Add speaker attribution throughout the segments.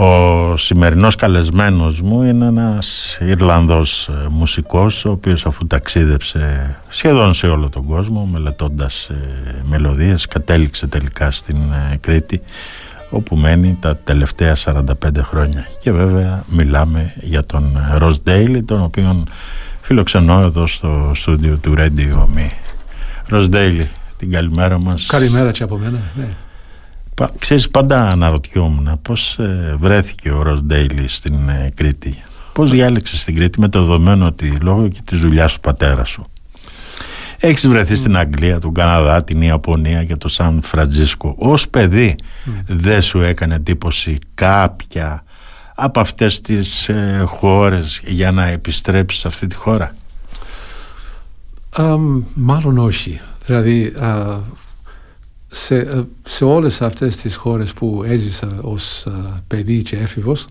Speaker 1: Ο σημερινός καλεσμένος μου είναι ένας Ιρλανδός ε, μουσικός ο οποίος αφού ταξίδεψε σχεδόν σε όλο τον κόσμο μελετώντας ε, μελωδίες κατέληξε τελικά στην ε, Κρήτη όπου μένει τα τελευταία 45 χρόνια. Και βέβαια μιλάμε για τον Ροζ Ντέιλι τον οποίον φιλοξενώ εδώ στο στούντιο του Radio Me. Ροζ Ντέιλι την καλημέρα μας.
Speaker 2: Καλημέρα και από μένα ναι.
Speaker 1: Ξέρεις πάντα αναρωτιόμουν πώς ε, βρέθηκε ο Ροζ Ντέιλι στην ε, Κρήτη. Πώς διάλεξε στην Κρήτη με το δεδομένο ότι λόγω και της δουλειάς του πατέρα σου. Έχεις βρεθεί στην Αγγλία, τον Καναδά, την Ιαπωνία και το Σαν Φραντζίσκο. Ως παιδί δεν σου έκανε εντύπωση κάποια από αυτές τις ε, χώρες για να επιστρέψεις σε αυτή τη χώρα;
Speaker 2: Μάλλον όχι. Δηλαδή σε, ε, σε όλες αυτές τις χώρες που έζησα ως ε, παιδί και έφηβος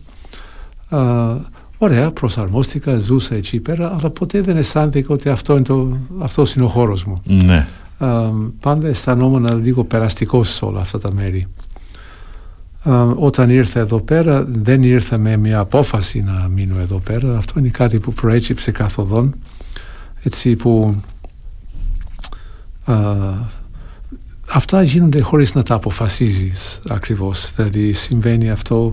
Speaker 2: ωραία προσαρμόστηκα, ζούσα εκεί πέρα αλλά ποτέ δεν αισθάνθηκα ότι αυτό είναι, το, αυτός είναι ο χώρος μου.
Speaker 1: Ναι.
Speaker 2: πάντα αισθανόμουν λίγο περαστικός σε όλα αυτά τα μέρη. Όταν ήρθα εδώ πέρα δεν ήρθα με μια απόφαση να μείνω εδώ πέρα. Αυτό είναι κάτι που προέκυψε καθοδόν. Έτσι που αυτά γίνονται χωρίς να τα αποφασίζεις ακριβώς δηλαδή συμβαίνει αυτό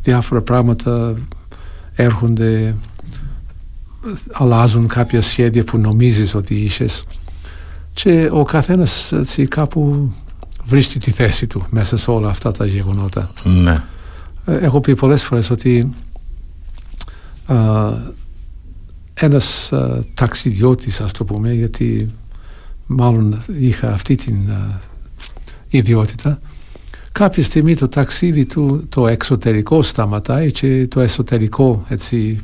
Speaker 2: διάφορα πράγματα έρχονται αλλάζουν κάποια σχέδια που νομίζεις ότι είχες και ο καθένας έτσι, κάπου βρίσκει τη θέση του μέσα σε όλα αυτά τα γεγονότα
Speaker 1: ναι.
Speaker 2: Ε, έχω πει πολλές φορές ότι α, ένας α, ταξιδιώτης ας το πούμε γιατί μάλλον είχα αυτή την ιδιότητα. Κάποια στιγμή το ταξίδι του το εξωτερικό σταματάει και το εσωτερικό έτσι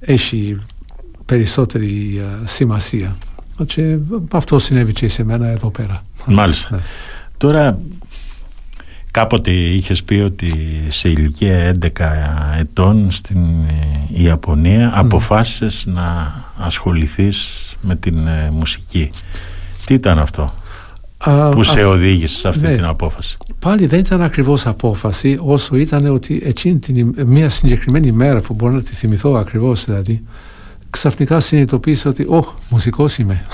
Speaker 2: έχει περισσότερη σημασία. Και αυτό συνέβη και σε μένα εδώ πέρα.
Speaker 1: Μάλιστα. Ναι. Τώρα κάποτε είχες πει ότι σε ηλικία 11 ετών στην ε, Ιαπωνία αποφάσισες να ασχοληθείς με την ε, μουσική. Τι ήταν αυτό; Που σε οδήγησε σε αυτή ναι. την απόφαση.
Speaker 2: Πάλι δεν ήταν ακριβώς απόφαση όσο ήταν ότι εκείνη την, μια συγκεκριμένη μέρα που μπορώ να τη θυμηθώ ακριβώς δηλαδή ξαφνικά συνειδητοποίησα ότι «Ω, μουσικός είμαι».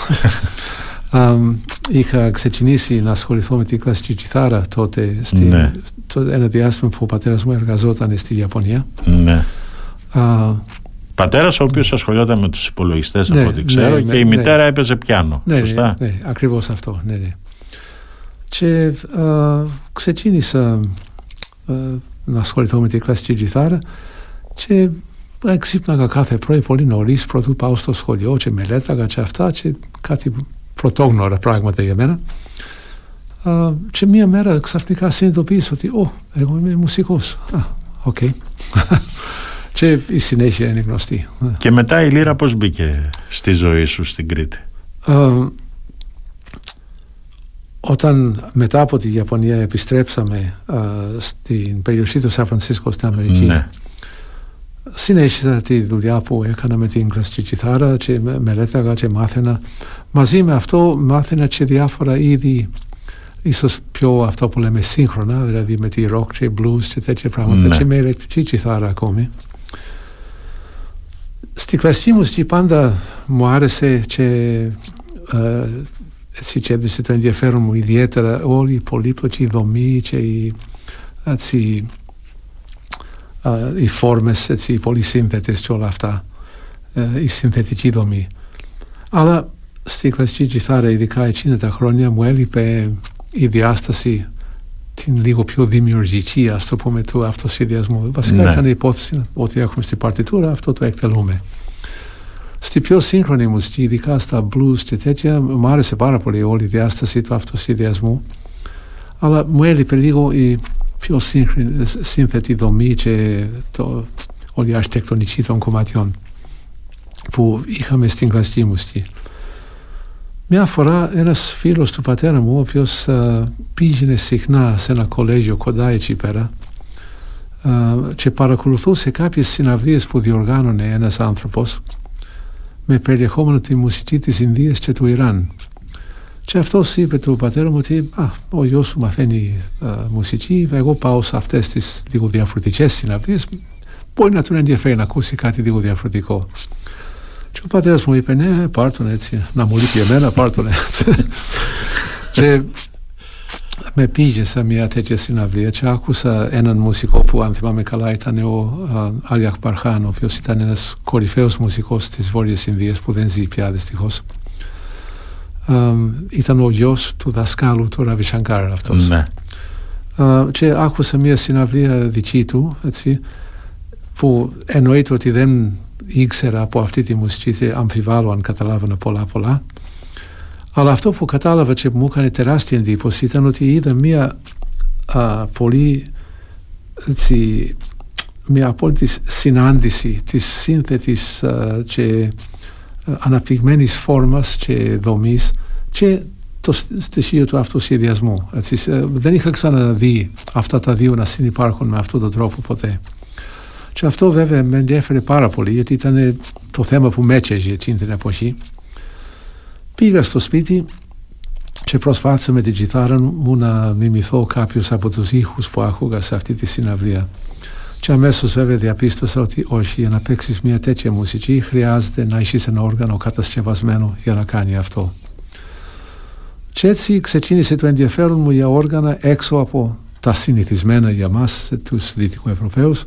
Speaker 2: είχα ξεκινήσει να ασχοληθώ με την κλασική κιθάρα τότε στη, ναι. το, ένα διάστημα που ο πατέρας μου εργαζόταν στη Ιαπωνία.
Speaker 1: Ναι. Πατέρας ο οποίος ασχολιόταν με τους υπολογιστές, ναι, από ό,τι ξέρω, ναι, και η μητέρα έπαιζε πιάνο.
Speaker 2: Ναι,
Speaker 1: σωστά;
Speaker 2: Ναι, ναι, ακριβώς αυτό. Ναι, ναι και α, ξεκίνησα α, να ασχοληθώ με την κλασική κιθάρα και ξύπναγα κάθε πρωί πολύ νωρίς πρωτού πάω στο σχολείο και μελέταγα και αυτά και κάτι πρωτόγνωρα πράγματα για μένα α, και μία μέρα ξαφνικά συνειδητοποίησα ότι «Ω, εγώ είμαι μουσικός». Α, OK. Okay. και η συνέχεια είναι γνωστή.
Speaker 1: Και μετά η Λύρα πώς μπήκε στη ζωή σου στην Κρήτη;
Speaker 2: Όταν μετά από τη Ιαπωνία επιστρέψαμε στην περιοχή του Σαν Φρανσίσκο στην Αμερική ναι. συνέχισα τη δουλειά που έκανα με την κλασική κιθάρα και μελέταγα και μάθαινα μαζί με αυτό μάθαινα και διάφορα είδη ίσως πιο αυτό που λέμε σύγχρονα δηλαδή με τη rock και blues και τέτοια πράγματα ναι. και με ηλεκτρική κιθάρα ακόμη στη κλασική μουσική πάντα μου άρεσε και έτσι και έδωσε το ενδιαφέρον μου ιδιαίτερα όλη η πολύπλοκη δομή και οι, έτσι, οι φόρμες έτσι, πολύ σύνθετες και όλα αυτά η συνθετική δομή αλλά στη κλασική κιθάρα ειδικά εκείνα τα χρόνια μου έλειπε η διάσταση την λίγο πιο δημιουργική ας το πούμε του αυτοσχεδιασμού βασικά ναι. ήταν η υπόθεση ότι έχουμε στην παρτιτούρα αυτό το εκτελούμε Στη πιο σύγχρονη μουσική, ειδικά στα blues και τέτοια, μου άρεσε πάρα πολύ όλη η διάσταση του αυτοσχεδιασμού. Αλλά μου έλειπε λίγο η πιο σύνθετη δομή και το, όλη η αρχιτεκτονική των κομματιών που είχαμε στην κλασική μουσική. Μια φορά ένας φίλος του πατέρα μου, ο οποίος πήγαινε συχνά σε ένα κολέγιο κοντά εκεί πέρα και παρακολουθούσε κάποιες συναυλίες που διοργάνωνε ένας άνθρωπος με περιεχόμενο τη μουσική της Ινδίας και του Ιράν Και αυτός είπε του πατέρα μου ότι α, ο γιος σου μαθαίνει α, μουσική, εγώ πάω σε αυτές τις λίγο διαφορετικές συναυλίες, μπορεί να τον ενδιαφέρει να ακούσει κάτι λίγο διαφορετικό. Και ο πατέρας μου είπε, ναι, πάρ' τον έτσι, να μου λείπει εμένα, πάρ' τον έτσι. και με πήγε σε μια τέτοια συναυλία και άκουσα έναν μουσικό που αν θυμάμαι καλά ήταν ο Αλιαχ Παρχάν, ο οποίος ήταν ένας κορυφαίος μουσικός της Βόρειας Ινδίας που δεν ζει πια δυστυχώς. ήταν ο γιος του δασκάλου του Ραβι Σανκάρ αυτός.
Speaker 1: Ναι.
Speaker 2: και άκουσα μια συναυλία δική του, έτσι, που εννοείται ότι δεν ήξερα από αυτή τη μουσική, αμφιβάλλω αν καταλάβαινα πολλά πολλά. Αλλά αυτό που κατάλαβα και που μου έκανε τεράστια εντύπωση ήταν ότι είδα μια α, πολύ έτσι, μια απόλυτη συνάντηση της σύνθετης α, και αναπτυγμένης φόρμας και δομής και το στοιχείο του αυτοσχεδιασμού. Έτσι, δεν είχα ξαναδεί αυτά τα δύο να συνεπάρχουν με αυτόν τον τρόπο ποτέ. Και αυτό βέβαια με ενδιαφέρει πάρα πολύ γιατί ήταν το θέμα που με έτσεζε εκείνη την εποχή. Πήγα στο σπίτι και προσπάθησα με την κιθάρα μου να μιμηθώ κάποιους από τους ήχους που άκουγα σε αυτή τη συναυλία. Και αμέσως βέβαια διαπίστωσα ότι όχι, για να παίξεις μια τέτοια μουσική χρειάζεται να έχεις ένα όργανο κατασκευασμένο για να κάνει αυτό. Και έτσι ξεκίνησε το ενδιαφέρον μου για όργανα έξω από τα συνηθισμένα για μας τους Δυτικοευρωπαίους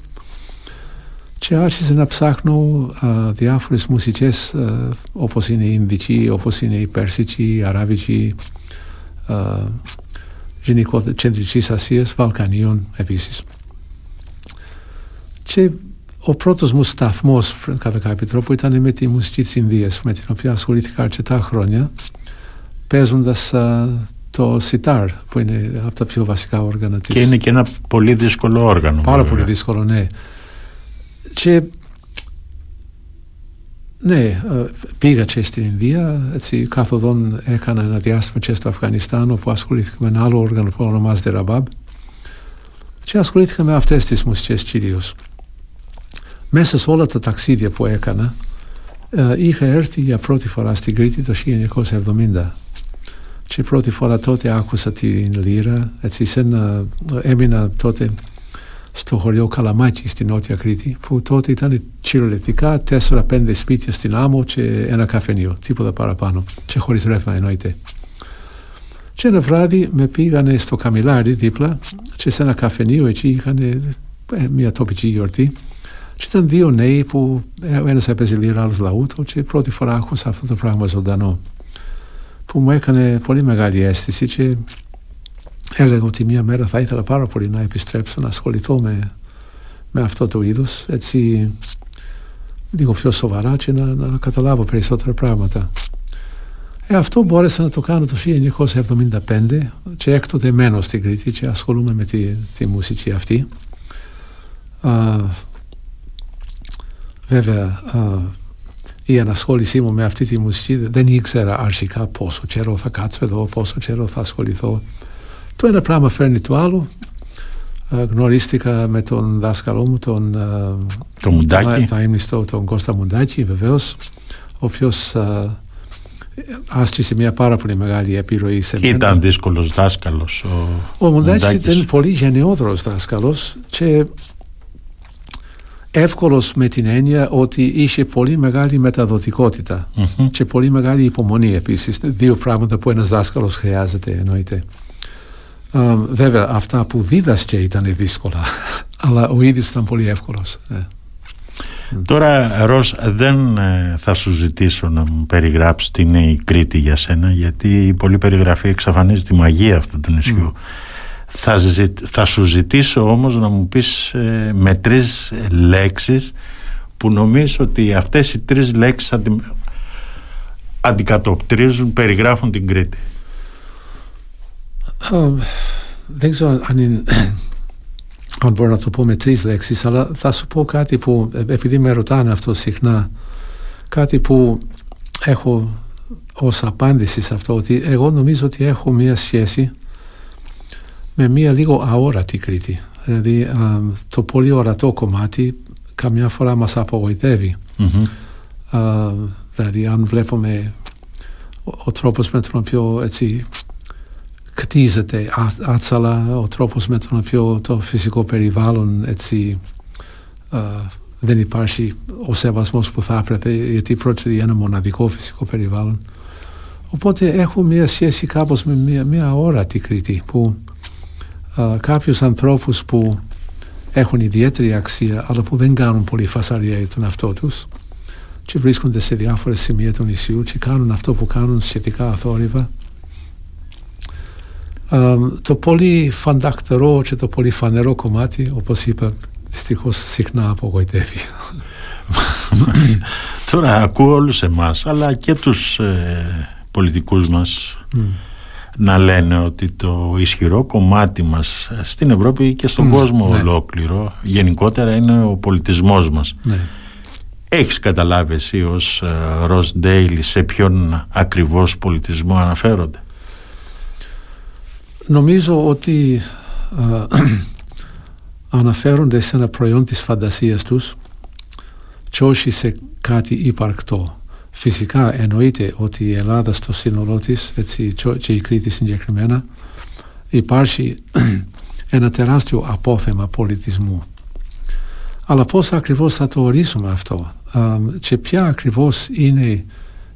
Speaker 2: και άρχισα να ψάχνω α, διάφορες μουσικές α, όπως είναι η Ινδική, όπως είναι η Πέρσικη, η Αράβικη, γενικότερα Κεντρικής Ασίας, Βαλκανίων επίσης. Και ο πρώτος μου σταθμός κατά κάποιο τρόπο ήταν με τη μουσική της Ινδίας με την οποία ασχολήθηκα αρκετά χρόνια παίζοντας το σιτάρ που είναι από τα πιο βασικά όργανα της.
Speaker 1: Και είναι και ένα πολύ δύσκολο όργανο.
Speaker 2: Πάρα πολύ δύσκολο, ναι. Και ναι, ε, πήγα και στην Ινδία, έτσι καθοδόν έκανα ένα διάστημα και στο Αφγανιστάν όπου ασχολήθηκα με ένα άλλο όργανο που ονομάζεται Ραμπάμπ και ασχολήθηκα με αυτές τις μουσικές κυρίως. Μέσα σε όλα τα ταξίδια που έκανα ε, είχα έρθει για πρώτη φορά στην Κρήτη το 1970 και πρώτη φορά τότε άκουσα την λύρα, έτσι σε ένα, έμεινα τότε στο χωριό Καλαμάκι στη Νότια Κρήτη που τότε ήταν κυριολεκτικά 4-5 σπίτια στην άμμο και ένα καφενείο, τίποτα παραπάνω και χωρίς ρεύμα εννοείται. Και ένα βράδυ με πήγανε στο Καμιλάρι δίπλα και σε ένα καφενείο εκεί είχαν ε, μια τοπική γιορτή και ήταν δύο νέοι που ε, ο ένας έπαιζε λίγο άλλος λαούτο και πρώτη φορά άκουσα αυτό το πράγμα ζωντανό που μου έκανε πολύ μεγάλη αίσθηση και έλεγα ότι μία μέρα θα ήθελα πάρα πολύ να επιστρέψω να ασχοληθώ με, με αυτό το είδος έτσι λίγο πιο σοβαρά και να, να καταλάβω περισσότερα πράγματα. Ε, αυτό μπόρεσα να το κάνω το 1975 και έκτοτε μένω στην Κρήτη και ασχολούμαι με τη, τη μουσική αυτή. Α, βέβαια α, η ανασχόλησή μου με αυτή τη μουσική δεν ήξερα αρχικά πόσο καιρό θα κάτσω εδώ, πόσο καιρό θα ασχοληθώ. Το ένα πράγμα φέρνει το άλλο. γνωρίστηκα με τον δάσκαλό μου, τον,
Speaker 1: το Μουντάκη.
Speaker 2: τον, τον Κώστα Μουντάκη βεβαίω, ο οποίο άσκησε μια πάρα πολύ μεγάλη επιρροή σε μένα.
Speaker 1: Ήταν δύσκολο δάσκαλο.
Speaker 2: Ο, ο Μουντάκης ήταν πολύ γενναιόδωρο δάσκαλο και εύκολος με την έννοια ότι είχε πολύ μεγάλη μεταδοτικότητα και πολύ μεγάλη υπομονή επίσης. Δύο πράγματα που ένας δάσκαλος χρειάζεται εννοείται βέβαια αυτά που δίδασκε ήταν δύσκολα αλλά ο ίδιος ήταν πολύ εύκολος ναι.
Speaker 1: Τώρα Ρος δεν ε, θα σου ζητήσω να μου περιγράψεις τι είναι η Κρήτη για σένα γιατί η πολλή περιγραφή εξαφανίζει τη μαγεία αυτού του νησιού. Θα, θα σου ζητήσω όμως να μου πεις ε, με τρεις λέξεις που νομίζω ότι αυτές οι τρεις λέξεις αντι... αντικατοπτρίζουν, περιγράφουν την Κρήτη
Speaker 2: δεν ξέρω αν, αν μπορώ να το πω με τρεις λέξεις αλλά θα σου πω κάτι που επειδή με ρωτάνε αυτό συχνά κάτι που έχω ως απάντηση σε αυτό ότι εγώ νομίζω ότι έχω μία σχέση με μία λίγο αόρατη Κρήτη. Δηλαδή το πολύ ορατό κομμάτι καμιά φορά μας απογοητεύει. Δηλαδή αν βλέπουμε ο τρόπος με τον οποίο έτσι κτίζεται άτσαλα, ο τρόπος με τον οποίο το φυσικό περιβάλλον έτσι δεν υπάρχει ο σεβασμός που θα έπρεπε γιατί πρόκειται για ένα μοναδικό φυσικό περιβάλλον. Οπότε έχω μια σχέση κάπως με μια, μια όρατη Κρήτη που α, κάποιους ανθρώπους που έχουν ιδιαίτερη αξία αλλά που δεν κάνουν πολύ φασαρία για τον αυτό τους και βρίσκονται σε διάφορες σημεία του νησιού και κάνουν αυτό που κάνουν σχετικά αθόρυβα. Το πολύ φαντακτερό και το πολύ φανερό κομμάτι, όπως είπα, δυστυχώς συχνά απογοητεύει.
Speaker 1: Τώρα ακούω όλους εμάς, αλλά και τους ε, πολιτικούς μας να λένε ότι το ισχυρό κομμάτι μας στην Ευρώπη και στον κόσμο ναι. ολόκληρο γενικότερα είναι ο πολιτισμός μας. Ναι. Έχεις καταλάβει εσύ ως Ροζ ε, Ντέιλι σε ποιον ακριβώς πολιτισμό αναφέρονται.
Speaker 2: Νομίζω ότι ε, αναφέρονται σε ένα προϊόν της φαντασίας τους και όχι σε κάτι υπαρκτό. Φυσικά εννοείται ότι η Ελλάδα στο σύνολό της έτσι, και η Κρήτη συγκεκριμένα υπάρχει ένα τεράστιο απόθεμα πολιτισμού. Αλλά πώς ακριβώς θα το ορίσουμε αυτό; Και ποια ακριβώς είναι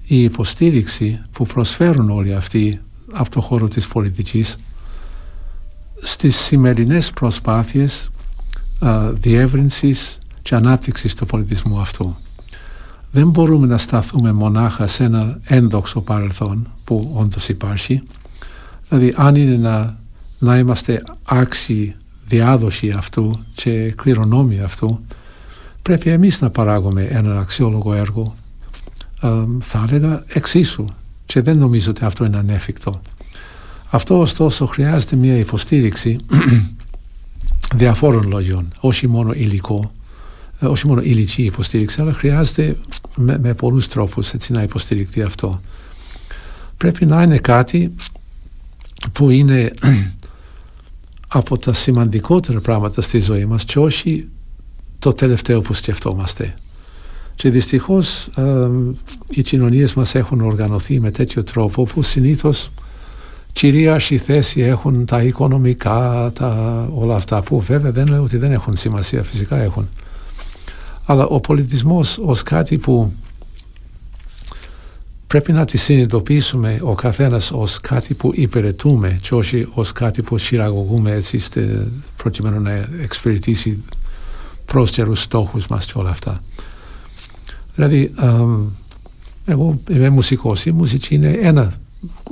Speaker 2: η υποστήριξη που προσφέρουν όλοι αυτοί από το χώρο της πολιτικής; Στις σημερινές προσπάθειες διεύρυνσης και ανάπτυξης του πολιτισμού αυτού. Δεν μπορούμε να σταθούμε μονάχα σε ένα ένδοξο παρελθόν που όντως υπάρχει. Δηλαδή αν είναι να, να είμαστε άξιοι διάδοση αυτού και κληρονόμοι αυτού πρέπει εμείς να παράγουμε έναν αξιόλογο έργο θα έλεγα εξίσου και δεν νομίζω ότι αυτό είναι ανέφικτο. Αυτό ωστόσο χρειάζεται μια υποστήριξη διαφόρων λόγιων, όχι μόνο υλικό, ε, όχι μόνο υλική υποστήριξη, αλλά χρειάζεται με, με πολλούς τρόπους έτσι, να υποστηριχθεί αυτό. Πρέπει να είναι κάτι που είναι από τα σημαντικότερα πράγματα στη ζωή μας και όχι το τελευταίο που σκεφτόμαστε. Και δυστυχώς ε, οι κοινωνίες μας έχουν οργανωθεί με τέτοιο τρόπο που συνήθως κυρίαρχη θέση έχουν τα οικονομικά, τα, όλα αυτά που βέβαια δεν λέω ότι δεν έχουν σημασία, φυσικά έχουν. Αλλά ο πολιτισμός ως κάτι που πρέπει να τη συνειδητοποιήσουμε ο καθένας ως κάτι που υπηρετούμε και όχι ως κάτι που χειραγωγούμε έτσι προκειμένου να εξυπηρετήσει πρόστερους στόχους μας και όλα αυτά. Δηλαδή, εγώ είμαι μουσικός, η μουσική είναι ένα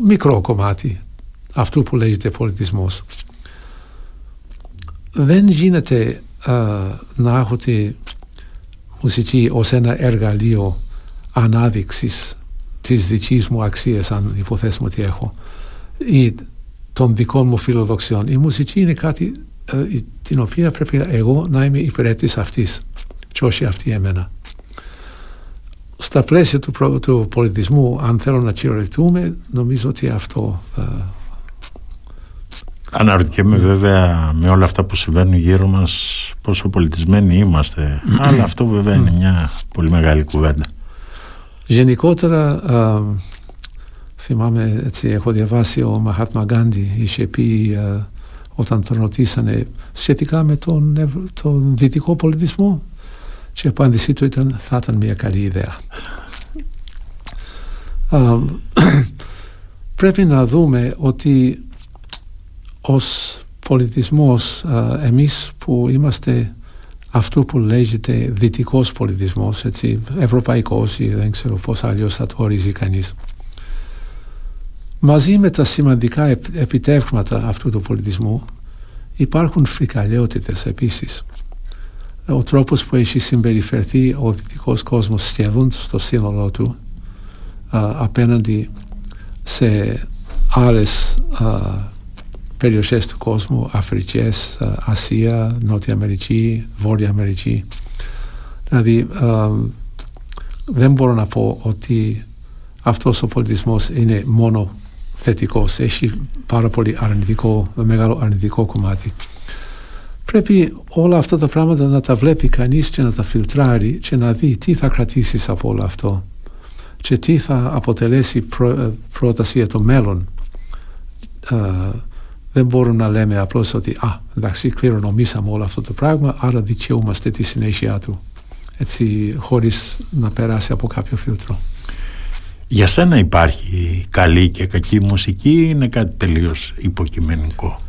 Speaker 2: μικρό κομμάτι αυτού που λέγεται πολιτισμός. Δεν γίνεται να έχω τη μουσική ως ένα εργαλείο ανάδειξης της δικής μου αξίας αν υποθέσουμε ότι έχω ή των δικών μου φιλοδοξιών. Η μουσική είναι κάτι ε, την οποία πρέπει εγώ να είμαι υπηρέτης αυτής και όχι αυτή εμένα. Στα πλαίσια του, του πολιτισμού, αν θέλω να κυριολεκτούμε, νομίζω ότι αυτό ε,
Speaker 1: Αναρωτιέμαι βέβαια με όλα αυτά που συμβαίνουν γύρω μας πόσο πολιτισμένοι είμαστε αλλά αυτό βέβαια είναι μια πολύ μεγάλη κουβέντα.
Speaker 2: Γενικότερα θυμάμαι έτσι έχω διαβάσει ο Μαχάτμα Γκάντι είχε πει όταν τον ρωτήσανε σχετικά με τον, τον δυτικό πολιτισμό και η απάντησή του ήταν θα ήταν μια καλή ιδέα. πρέπει να δούμε ότι ως πολιτισμός εμείς που είμαστε αυτό που λέγεται δυτικός πολιτισμός, έτσι, ευρωπαϊκός ή δεν ξέρω πώς αλλιώς θα το ορίζει κανείς. Μαζί με τα σημαντικά επιτεύγματα αυτού του πολιτισμού υπάρχουν φρικαλαιότητες επίσης. Ο τρόπος που έχει συμπεριφερθεί ο δυτικός κόσμος σχεδόν στο σύνολό του απέναντι σε άλλες περιοχές του κόσμου, Αφρικές, ε, Ασία, Νότια Αμερική, Βόρεια Αμερική. Δηλαδή ε, δεν μπορώ να πω ότι αυτός ο πολιτισμός είναι μόνο θετικός, έχει πάρα πολύ αρνητικό, μεγάλο αρνητικό κομμάτι. Πρέπει όλα αυτά τα πράγματα να τα βλέπει κανείς και να τα φιλτράρει και να δει τι θα κρατήσεις από όλο αυτό. και τι θα αποτελέσει ε, πρόταση για το μέλλον. Δεν μπορούμε να λέμε απλώς ότι «Α, εντάξει, κληρονομήσαμε όλο αυτό το πράγμα, άρα δικαιούμαστε τη συνέχεια του» έτσι χωρίς να περάσει από κάποιο φίλτρο.
Speaker 1: Για σένα υπάρχει καλή και κακή μουσική ή είναι κάτι τελείως υποκειμενικό;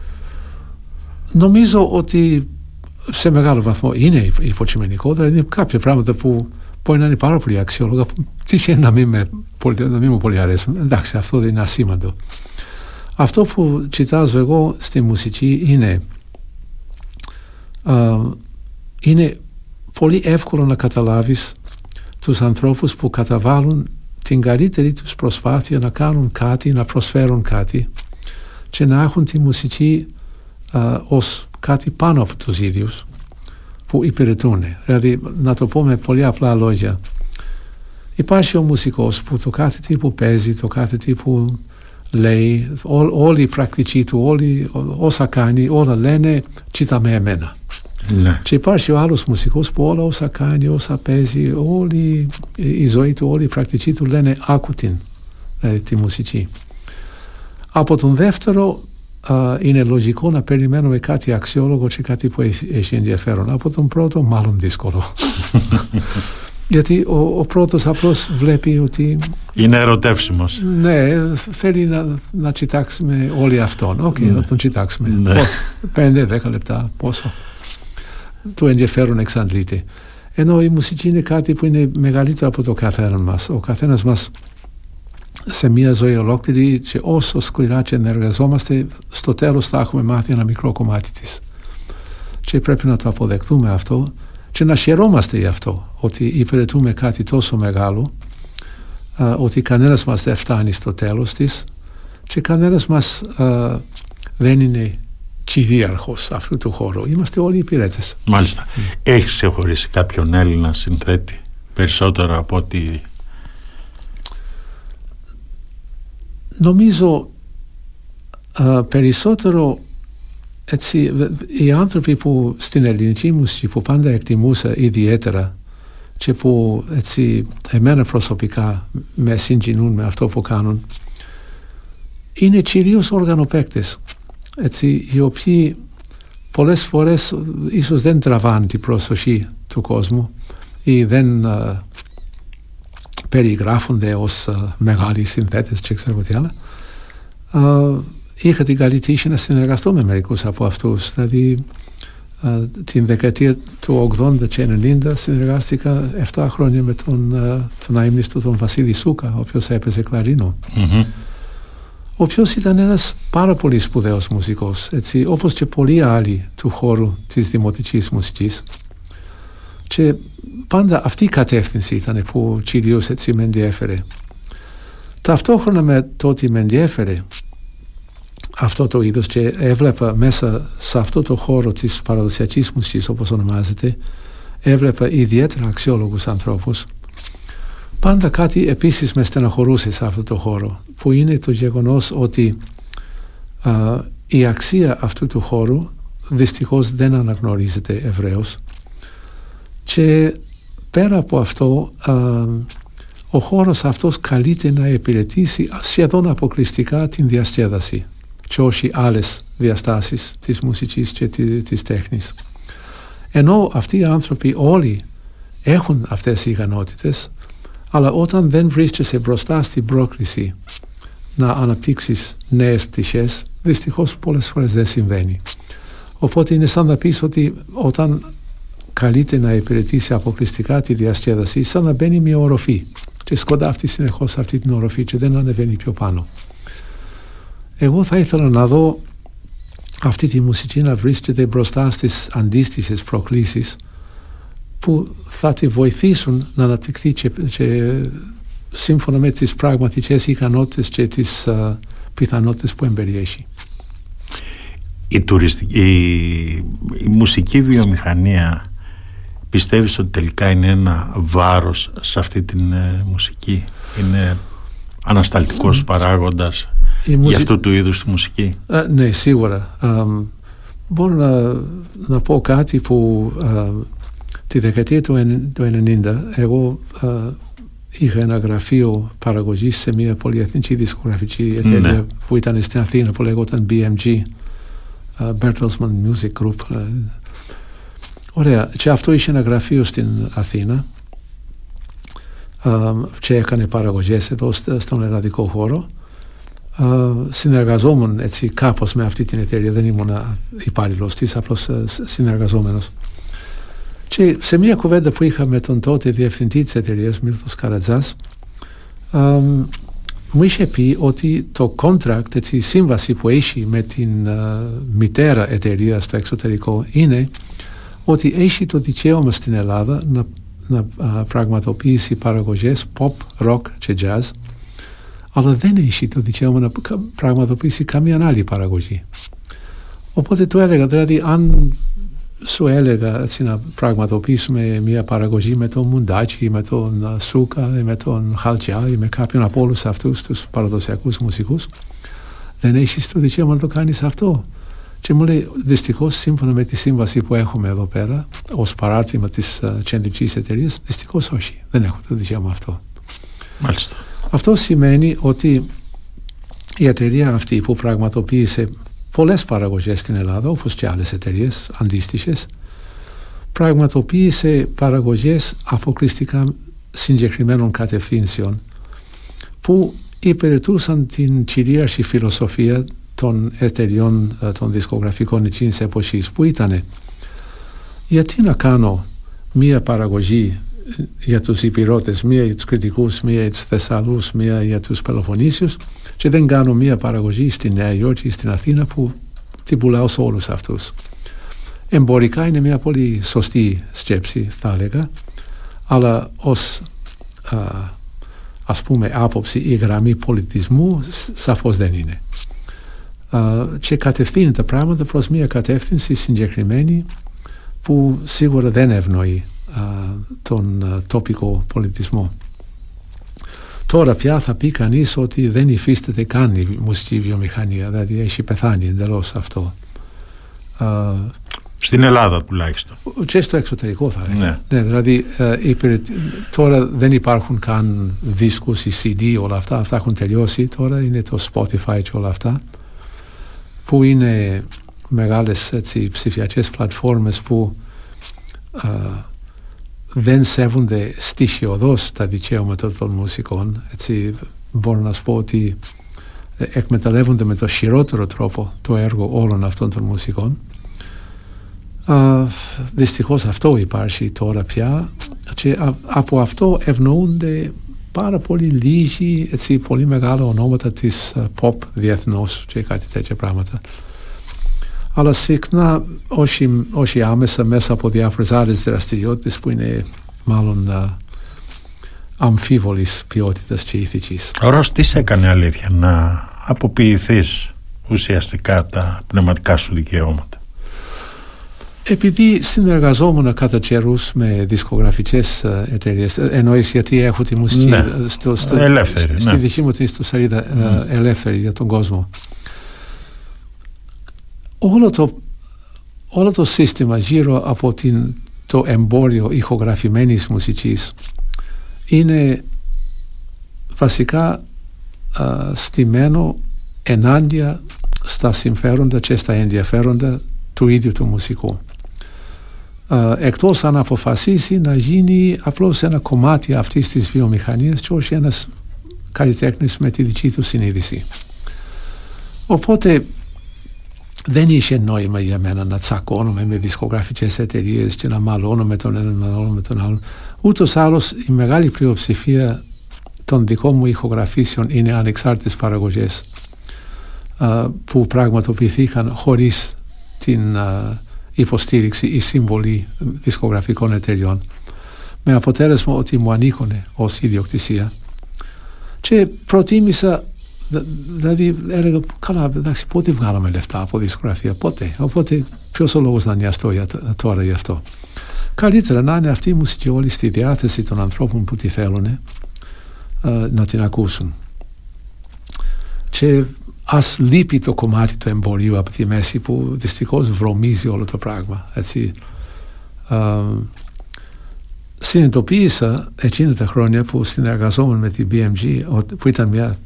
Speaker 2: Νομίζω ότι σε μεγάλο βαθμό είναι υποκειμενικό, δηλαδή είναι κάποια πράγματα που μπορεί να είναι πάρα πολύ αξιόλογα, τυχαίνει να μην, με, να μην μου πολύ αρέσουν. Εντάξει, αυτό δεν είναι ασήμαντο. Αυτό που κοιτάζω εγώ στη μουσική είναι, είναι πολύ εύκολο να καταλάβεις τους ανθρώπους που καταβάλουν την καλύτερη τους προσπάθεια να κάνουν κάτι, να προσφέρουν κάτι και να έχουν τη μουσική α, ως κάτι πάνω από τους ίδιους που υπηρετούν. Δηλαδή, να το πω με πολύ απλά λόγια. Υπάρχει ο μουσικός που το κάθε τι που παίζει, το κάθε τι που λέει, όλοι οι πρακτικοί του, όλοι όσα κάνει, όλα λένε, κοίτα με εμένα. Ναι. Και υπάρχει ο άλλος μουσικός που όλα όσα κάνει, όσα παίζει, όλη η ζωή του, όλη η πρακτική του λένε άκου την, ε, τη μουσική. Από τον δεύτερο είναι λογικό να περιμένουμε κάτι αξιόλογο και κάτι που έχει, ενδιαφέρον. Από τον πρώτο μάλλον δύσκολο. Γιατί ο, ο πρώτος απλώς βλέπει ότι...
Speaker 1: Είναι ερωτεύσιμος.
Speaker 2: Ναι, θέλει να, να κοιτάξουμε όλοι αυτόν. OK, okay, ναι. να τον κοιτάξουμε. Ναι. Πέντε, δέκα λεπτά, πόσο το ενδιαφέρον εξαντλείται. Ενώ η μουσική είναι κάτι που είναι μεγαλύτερο από το καθένα μας. Ο καθένας μας σε μια ζωή ολόκληρη και όσο σκληρά και ενεργαζόμαστε, στο τέλος θα έχουμε μάθει ένα μικρό κομμάτι της. Και πρέπει να το αποδεχτούμε αυτό και να χαιρόμαστε γι' αυτό, ότι υπηρετούμε κάτι τόσο μεγάλο, α, ότι κανένας μας δεν φτάνει στο τέλος της και κανένας μας α, δεν είναι κυρίαρχος αυτού του χώρου. Είμαστε όλοι υπηρέτες.
Speaker 1: Μάλιστα. Mm. Έχεις ξεχωρίσει κάποιον Έλληνα συνθέτη περισσότερο από ότι.
Speaker 2: Νομίζω περισσότερο έτσι, οι άνθρωποι που στην ελληνική μουσική που πάντα εκτιμούσα ιδιαίτερα και που έτσι εμένα προσωπικά με συγκινούν με αυτό που κάνουν είναι κυρίως οργανοπαίκτες έτσι, οι οποίοι πολλές φορές ίσως δεν τραβάνε την προσοχή του κόσμου ή δεν uh, περιγράφονται ως uh, μεγάλοι συνθέτες και ξέρω τι άλλα. Uh, είχα την καλή τύχη να συνεργαστώ με μερικούς από αυτούς. Δηλαδή την δεκαετία του 80 και 90 συνεργάστηκα 7 χρόνια με τον, τον αείμνηστο τον Βασίλη Σούκα, ο οποίος έπαιζε ο οποίος ήταν ένας πάρα πολύ σπουδαίος μουσικός, έτσι, όπως και πολλοί άλλοι του χώρου της δημοτικής μουσικής. Και πάντα αυτή η κατεύθυνση ήταν που κυρίως έτσι με ενδιέφερε. Ταυτόχρονα με το ότι με ενδιέφερε αυτό το είδος και έβλεπα μέσα σε αυτό το χώρο της παραδοσιακής μουσικής όπως ονομάζεται έβλεπα ιδιαίτερα αξιόλογους ανθρώπους. Πάντα κάτι επίσης με στεναχωρούσε σε αυτό το χώρο που είναι το γεγονός ότι η αξία αυτού του χώρου δυστυχώς δεν αναγνωρίζεται ευρέως. Και πέρα από αυτό ο χώρος αυτός καλείται να υπηρετήσει σχεδόν αποκλειστικά την διασκέδαση και όχι άλλες διαστάσεις της μουσικής και της τέχνης. Ενώ αυτοί οι άνθρωποι όλοι έχουν αυτές οι ικανότητες αλλά όταν δεν βρίσκεσαι μπροστά στην πρόκληση να αναπτύξεις νέες πτυχές, δυστυχώς πολλές φορές δεν συμβαίνει. Οπότε είναι σαν να πεις ότι όταν καλείται να υπηρετήσει αποκλειστικά τη διασκέδαση, σαν να μπαίνει μια οροφή και σκοντάφτει συνεχώς αυτή την οροφή και δεν ανεβαίνει πιο πάνω. Εγώ θα ήθελα να δω αυτή τη μουσική να βρίσκεται μπροστά στις αντίστοιχες προκλήσεις που θα τη βοηθήσουν να αναπτυχθεί και, και σύμφωνα με τις πραγματικές ικανότητες και τις uh, πιθανότητες που εμπεριέχει.
Speaker 1: Η, η, μουσική βιομηχανία πιστεύεις ότι τελικά είναι ένα βάρος σε αυτή την ε, μουσική; Είναι ανασταλτικός παράγοντας για αυτού του είδους τη μουσική.
Speaker 2: Uh, ναι σίγουρα. Um, μπορώ να, να πω κάτι που Τη δεκαετία του 1990 εγώ είχα ένα γραφείο παραγωγής σε μια πολυεθνική δισκογραφική εταιρεία
Speaker 1: Ναι.
Speaker 2: που ήταν στην Αθήνα που λέγονταν BMG uh, Bertelsmann Music Group ε, Ωραία, και αυτό είχε ένα γραφείο στην Αθήνα. ε, και έκανε παραγωγές εδώ st- στον ελλαδικό χώρο. Ε, συνεργαζόμουν έτσι κάπως με αυτή την εταιρεία δεν ήμουν υπάλληλος της απλώς ε, σ- συνεργαζόμενος. Και σε μια κουβέντα που είχα με τον τότε διευθυντή της εταιρείας Μίλθος Καρατζάς ε, μου είχε πει ότι το contract, έτσι, η σύμβαση που έχει με την ε, μητέρα εταιρείας στο εξωτερικό είναι ότι έχει το δικαίωμα στην Ελλάδα να, να α, πραγματοποιήσει παραγωγές pop, rock και jazz αλλά δεν έχει το δικαίωμα να κα- πραγματοποιήσει καμία άλλη παραγωγή. Οπότε του έλεγα, δηλαδή αν σου έλεγα έτσι, να πραγματοποιήσουμε μια παραγωγή με τον Μουντάτσι ή με τον α, Σούκα ή με τον Χαλτζιά ή με κάποιον από όλους αυτούς τους παραδοσιακούς μουσικούς δεν έχεις το δικαίωμα να το κάνεις αυτό. Και μου λέει, δυστυχώς, σύμφωνα με τη σύμβαση που έχουμε εδώ πέρα, ως παράρτημα της κεντρικής εταιρείας, δυστυχώς όχι. Δεν έχω το δικαίωμα αυτό.
Speaker 1: Μάλιστα.
Speaker 2: Αυτό σημαίνει ότι η εταιρεία αυτή που πραγματοποίησε πολλές παραγωγές στην Ελλάδα, όπως και άλλες εταιρείες αντίστοιχες, πραγματοποίησε παραγωγές αποκλειστικά συγκεκριμένων κατευθύνσεων που υπηρετούσαν την κυρίαρχη φιλοσοφία των εταιριών ε, των δισκογραφικών εκείνης εποχής που ήταν γιατί να κάνω μία παραγωγή ε, για τους υπηρώτες, μία για τους κριτικούς, μία για τους Θεσσαλούς, μία για τους Πελοποννήσιους και δεν κάνω μία παραγωγή στη Νέα Υόρκη ή στην Αθήνα που την πουλάω σε όλους αυτούς. Εμπορικά είναι μια πολύ σωστή σκέψη θα έλεγα αλλά ως α, ας πούμε άποψη ή γραμμή πολιτισμού σ- σαφώς δεν είναι. Α, και κατευθύνει τα πράγματα προς μια κατεύθυνση συγκεκριμένη που σίγουρα δεν ευνοεί α, τον α, τοπικό πολιτισμό. Τώρα πια θα πει κανείς ότι δεν υφίσταται καν η μουσική βιομηχανία, δηλαδή έχει πεθάνει εντελώς αυτό. Α,
Speaker 1: Στην Ελλάδα τουλάχιστον.
Speaker 2: και στο εξωτερικό θα έλεγα.
Speaker 1: Ναι.
Speaker 2: δηλαδή ε, υπηρε- τώρα δεν υπάρχουν καν δίσκους ή CD όλα αυτά, αυτά έχουν τελειώσει τώρα είναι το Spotify και όλα αυτά που είναι μεγάλες έτσι, ψηφιακές πλατφόρμες που α, δεν σέβονται στοιχειοδός τα δικαίωματα των μουσικών έτσι μπορώ να σου πω ότι ε, εκμεταλλεύονται με το χειρότερο τρόπο το έργο όλων αυτών των μουσικών. Α, δυστυχώς αυτό υπάρχει τώρα πια και α- από αυτό ευνοούνται πάρα πολύ λίγοι έτσι, πολύ μεγάλα ονόματα της α, pop διεθνώς και κάτι τέτοια πράγματα αλλά συχνά όχι, όχι άμεσα μέσα από διάφορες άλλες δραστηριότητες που είναι μάλλον α, αμφίβολης ποιότητας και ηθικής.
Speaker 1: Ο Ρος τι σε έκανε αλήθεια να αποποιηθείς ουσιαστικά τα πνευματικά σου δικαιώματα;
Speaker 2: Επειδή συνεργαζόμουν κατά καιρούς με δισκογραφικές ε, εταιρείες, ε, εννοείς γιατί έχω τη μουσική
Speaker 1: Ναι.
Speaker 2: ε, στο, στο,
Speaker 1: Ελεύθερη,
Speaker 2: στη
Speaker 1: ναι.
Speaker 2: δική μου την ιστοσελίδα ε, ελεύθερη για τον κόσμο. Όλο το, όλο το σύστημα γύρω από την, το εμπόριο ηχογραφημένης μουσικής είναι βασικά α, στημένο ενάντια στα συμφέροντα και στα ενδιαφέροντα του ίδιου του μουσικού. Α, εκτός αν αποφασίσει να γίνει απλώς ένα κομμάτι αυτής της βιομηχανίας και όχι ένας καλλιτέχνης με τη δική του συνείδηση. Οπότε δεν είχε νόημα για μένα να τσακώνομαι με δισκογραφικές εταιρείες και να μαλώνω με τον έναν να μαλώνω με τον άλλον. Ούτως άλλως η μεγάλη πλειοψηφία των δικών μου ηχογραφήσεων είναι ανεξάρτητες παραγωγές α, που πραγματοποιηθήκαν χωρίς την α, υποστήριξη ή συμβολή δισκογραφικών εταιριών με αποτέλεσμα ότι μου ανήκουν ως ιδιοκτησία και προτίμησα Δα- Δηλαδή έλεγα, καλά, εντάξει, πότε βγάλαμε λεφτά από δισκογραφία, πότε. Οπότε, ποιος ο λόγος να νοιαστώ για, τ- τώρα γι' αυτό. Καλύτερα να είναι αυτή η μουσική όλη στη διάθεση των ανθρώπων που τη θέλουν ε, να την ακούσουν. Και ας λείπει το κομμάτι του εμπορίου από τη μέση που δυστυχώς βρωμίζει όλο το πράγμα. Έτσι. Α, συνειδητοποίησα εκείνα τα χρόνια που συνεργαζόμουν με την BMG που ήταν μια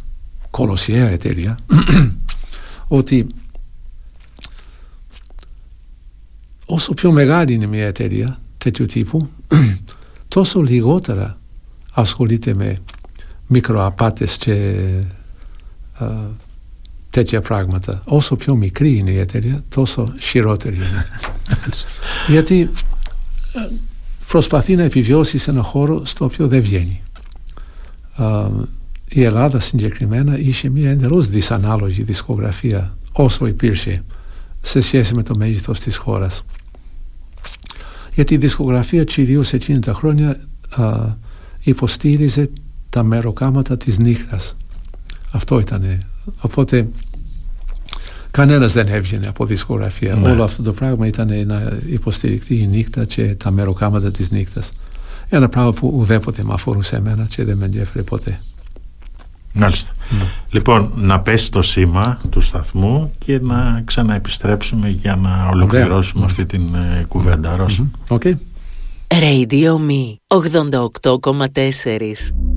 Speaker 2: κολοσιαία εταιρεία ότι όσο πιο μεγάλη είναι μια εταιρεία τέτοιου τύπου τόσο λιγότερα ασχολείται με μικροαπάτες και τέτοια πράγματα. Όσο πιο μικρή είναι η εταιρεία, τόσο χειρότερη είναι. Γιατί προσπαθεί να επιβιώσει σε ένα χώρο στο οποίο δεν βγαίνει. η Ελλάδα συγκεκριμένα είχε μια εντελώς δυσανάλογη δισκογραφία όσο υπήρχε σε σχέση με το μέγεθος της χώρας. Γιατί η δισκογραφία κυρίως εκείνη τα χρόνια α, υποστήριζε τα μεροκάματα της νύχτας. Αυτό ήταν. Οπότε Κανένας δεν έβγαινε από δισκογραφία. Ναι. Όλο αυτό το πράγμα ήταν να υποστηριχθεί η νύχτα και τα μεροκάματα της νύχτας. Ένα πράγμα που ουδέποτε με αφορούσε εμένα και δεν με ενδιαφέρει ποτέ.
Speaker 1: Μάλιστα. Ναι. Λοιπόν, να πέσει το σήμα του σταθμού και να ξαναεπιστρέψουμε για να ολοκληρώσουμε αυτή την ε, κουβέντα. Ρώσα.
Speaker 2: Okay.
Speaker 3: Radio Me 88,4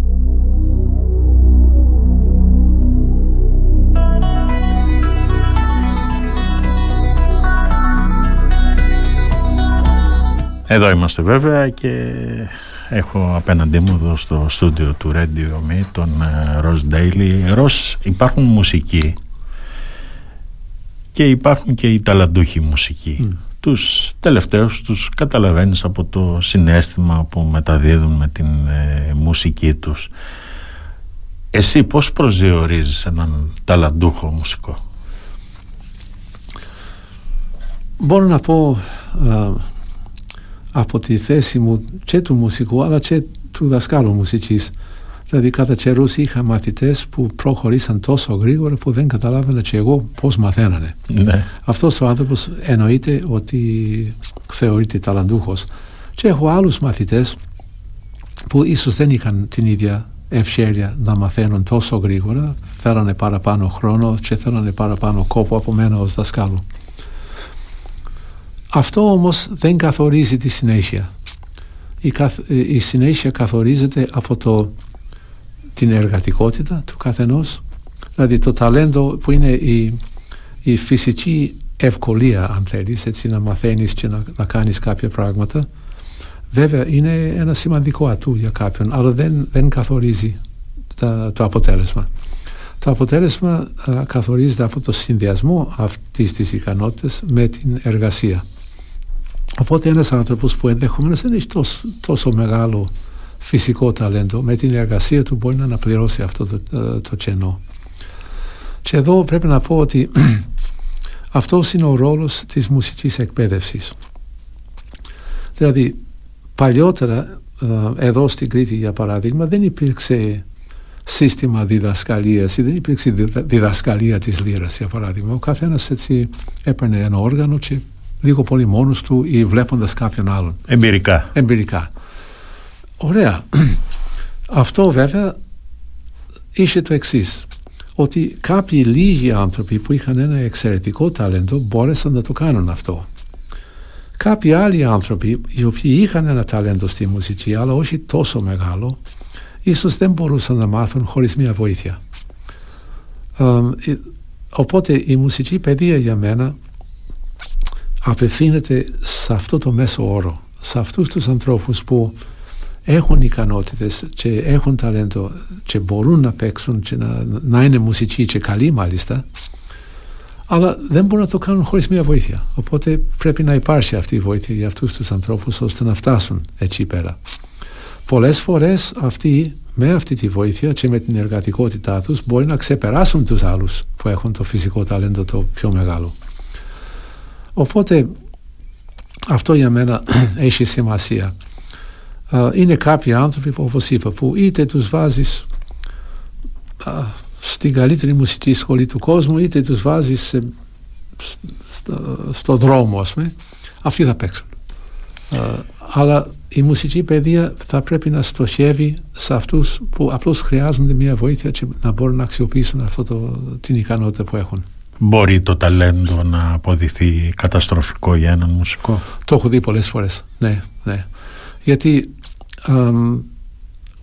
Speaker 1: Εδώ είμαστε βέβαια και έχω απέναντί μου εδώ στο στούντιο του Radio Me τον Ροζ Ντέιλι. Ροζ υπάρχουν μουσικοί και υπάρχουν και οι ταλαντούχοι μουσικοί. Mm. Τους τελευταίους τους καταλαβαίνεις από το συνέστημα που μεταδίδουν με την ε, μουσική τους. Εσύ πώς προσδιορίζεις έναν ταλαντούχο μουσικό;
Speaker 2: Μπορώ να πω από τη θέση μου και του μουσικού αλλά και του δασκάλου μουσικής. Δηλαδή κατά καιρούς είχα μαθητές που προχωρήσαν τόσο γρήγορα που δεν καταλάβαινα και εγώ πώς μαθαίνανε. Ναι. Αυτός ο άνθρωπος εννοείται ότι θεωρείται ταλαντούχος. Και έχω άλλους μαθητές που ίσως δεν είχαν την ίδια ευχαίρεια να μαθαίνουν τόσο γρήγορα, θέλανε παραπάνω χρόνο και θέλανε παραπάνω κόπο από μένα ως δασκάλου. Αυτό όμως δεν καθορίζει τη συνέχεια. Η, η συνέχεια καθορίζεται από το, την εργατικότητα του καθενός, δηλαδή το ταλέντο που είναι η, η φυσική ευκολία αν θέλεις, έτσι να μαθαίνεις και να, να κάνεις κάποια πράγματα. Βέβαια είναι ένα σημαντικό ατού για κάποιον, αλλά δεν, δεν καθορίζει το αποτέλεσμα. Το αποτέλεσμα καθορίζεται από το συνδυασμό αυτής της ικανότητας με την εργασία. Οπότε ένας άνθρωπος που ενδεχομένως δεν έχει τόσο, τόσο μεγάλο φυσικό ταλέντο με την εργασία του μπορεί να αναπληρώσει αυτό το, ε, το, κενό. Και εδώ πρέπει να πω ότι αυτός είναι ο ρόλος της μουσικής εκπαίδευσης. Δηλαδή παλιότερα ε, εδώ στην Κρήτη για παράδειγμα δεν υπήρξε σύστημα διδασκαλίας ή δεν υπήρξε διδασκαλία της λύρας για παράδειγμα. Ο καθένας έτσι έπαιρνε ένα όργανο και λίγο πολύ μόνος του ή βλέποντας κάποιον άλλον.
Speaker 1: Εμπειρικά.
Speaker 2: Εμπειρικά. Ωραία. Αυτό βέβαια είχε το εξής. Ότι κάποιοι λίγοι άνθρωποι που είχαν ένα εξαιρετικό ταλέντο μπόρεσαν να το κάνουν αυτό. Κάποιοι άλλοι άνθρωποι οι οποίοι είχαν ένα ταλέντο στη μουσική αλλά όχι τόσο μεγάλο ίσως δεν μπορούσαν να μάθουν χωρίς μια βοήθεια. οπότε η μουσική παιδεία για μένα απευθύνεται σε αυτό το μέσο όρο, σε αυτούς τους ανθρώπους που έχουν ικανότητες και έχουν ταλέντο και μπορούν να παίξουν και να, να είναι μουσικοί και καλοί μάλιστα αλλά δεν μπορούν να το κάνουν χωρίς μια βοήθεια. Οπότε πρέπει να υπάρχει αυτή η βοήθεια για αυτούς τους ανθρώπους ώστε να φτάσουν έτσι πέρα. Πολλές φορές αυτοί με αυτή τη βοήθεια και με την εργατικότητά τους μπορεί να ξεπεράσουν τους άλλους που έχουν το φυσικό ταλέντο το πιο μεγάλο. Οπότε αυτό για μένα έχει σημασία. Είναι κάποιοι άνθρωποι που όπως είπα που είτε τους βάζεις στην καλύτερη μουσική σχολή του κόσμου είτε τους βάζεις στο, δρόμο ας πούμε αυτοί θα παίξουν. αλλά η μουσική παιδεία θα πρέπει να στοχεύει σε αυτούς που απλώς χρειάζονται μια βοήθεια και να μπορούν να αξιοποιήσουν αυτό το, την ικανότητα που έχουν.
Speaker 1: Μπορεί το ταλέντο να αποδειχθεί καταστροφικό για έναν μουσικό;
Speaker 2: Το έχω δει πολλές φορές, ναι, ναι. Γιατί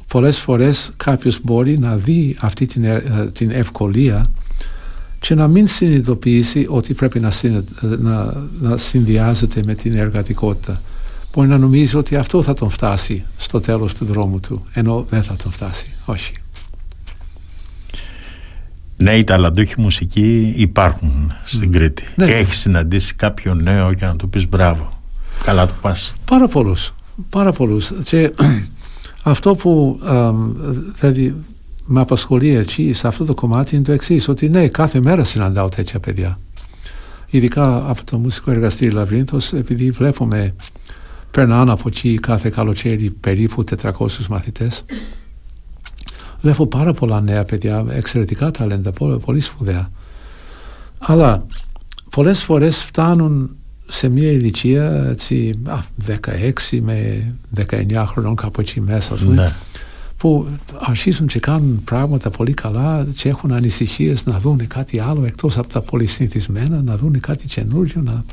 Speaker 2: πολλές φορές κάποιος μπορεί να δει αυτή την, ε, την ευκολία και να μην συνειδητοποιήσει ότι πρέπει να, να, να συνδυάζεται με την εργατικότητα. Μπορεί να νομίζει ότι αυτό θα τον φτάσει στο τέλος του δρόμου του, ενώ δεν θα τον φτάσει. Όχι.
Speaker 1: Νέοι ταλαντούχοι μουσικοί υπάρχουν στην mm. Κρήτη. Ναι. Έχεις συναντήσει κάποιο νέο για να του πεις μπράβο. Καλά του πας.
Speaker 2: Πάρα πολλούς. Πάρα πολλούς. Και αυτό που δηλαδή με απασχολεί εκεί σε αυτό το κομμάτι είναι το εξής, ότι ναι, κάθε μέρα συναντάω τέτοια παιδιά. Ειδικά από το μουσικό εργαστήριο Λαβρίνθος, επειδή βλέπουμε, περνάνε από εκεί κάθε καλοκαίρι περίπου 400 μαθητές. Βλέπω πάρα πολλά νέα παιδιά, εξαιρετικά ταλέντα, πολύ, πολύ σπουδαία. Αλλά πολλές φορές φτάνουν σε μια ηλικία έτσι, α, 16 με 19 χρονών κάπου εκεί μέσα ναι. που αρχίζουν και κάνουν πράγματα πολύ καλά και έχουν ανησυχίες να δουν κάτι άλλο εκτός από τα πολύ συνηθισμένα να δουν κάτι καινούριο να,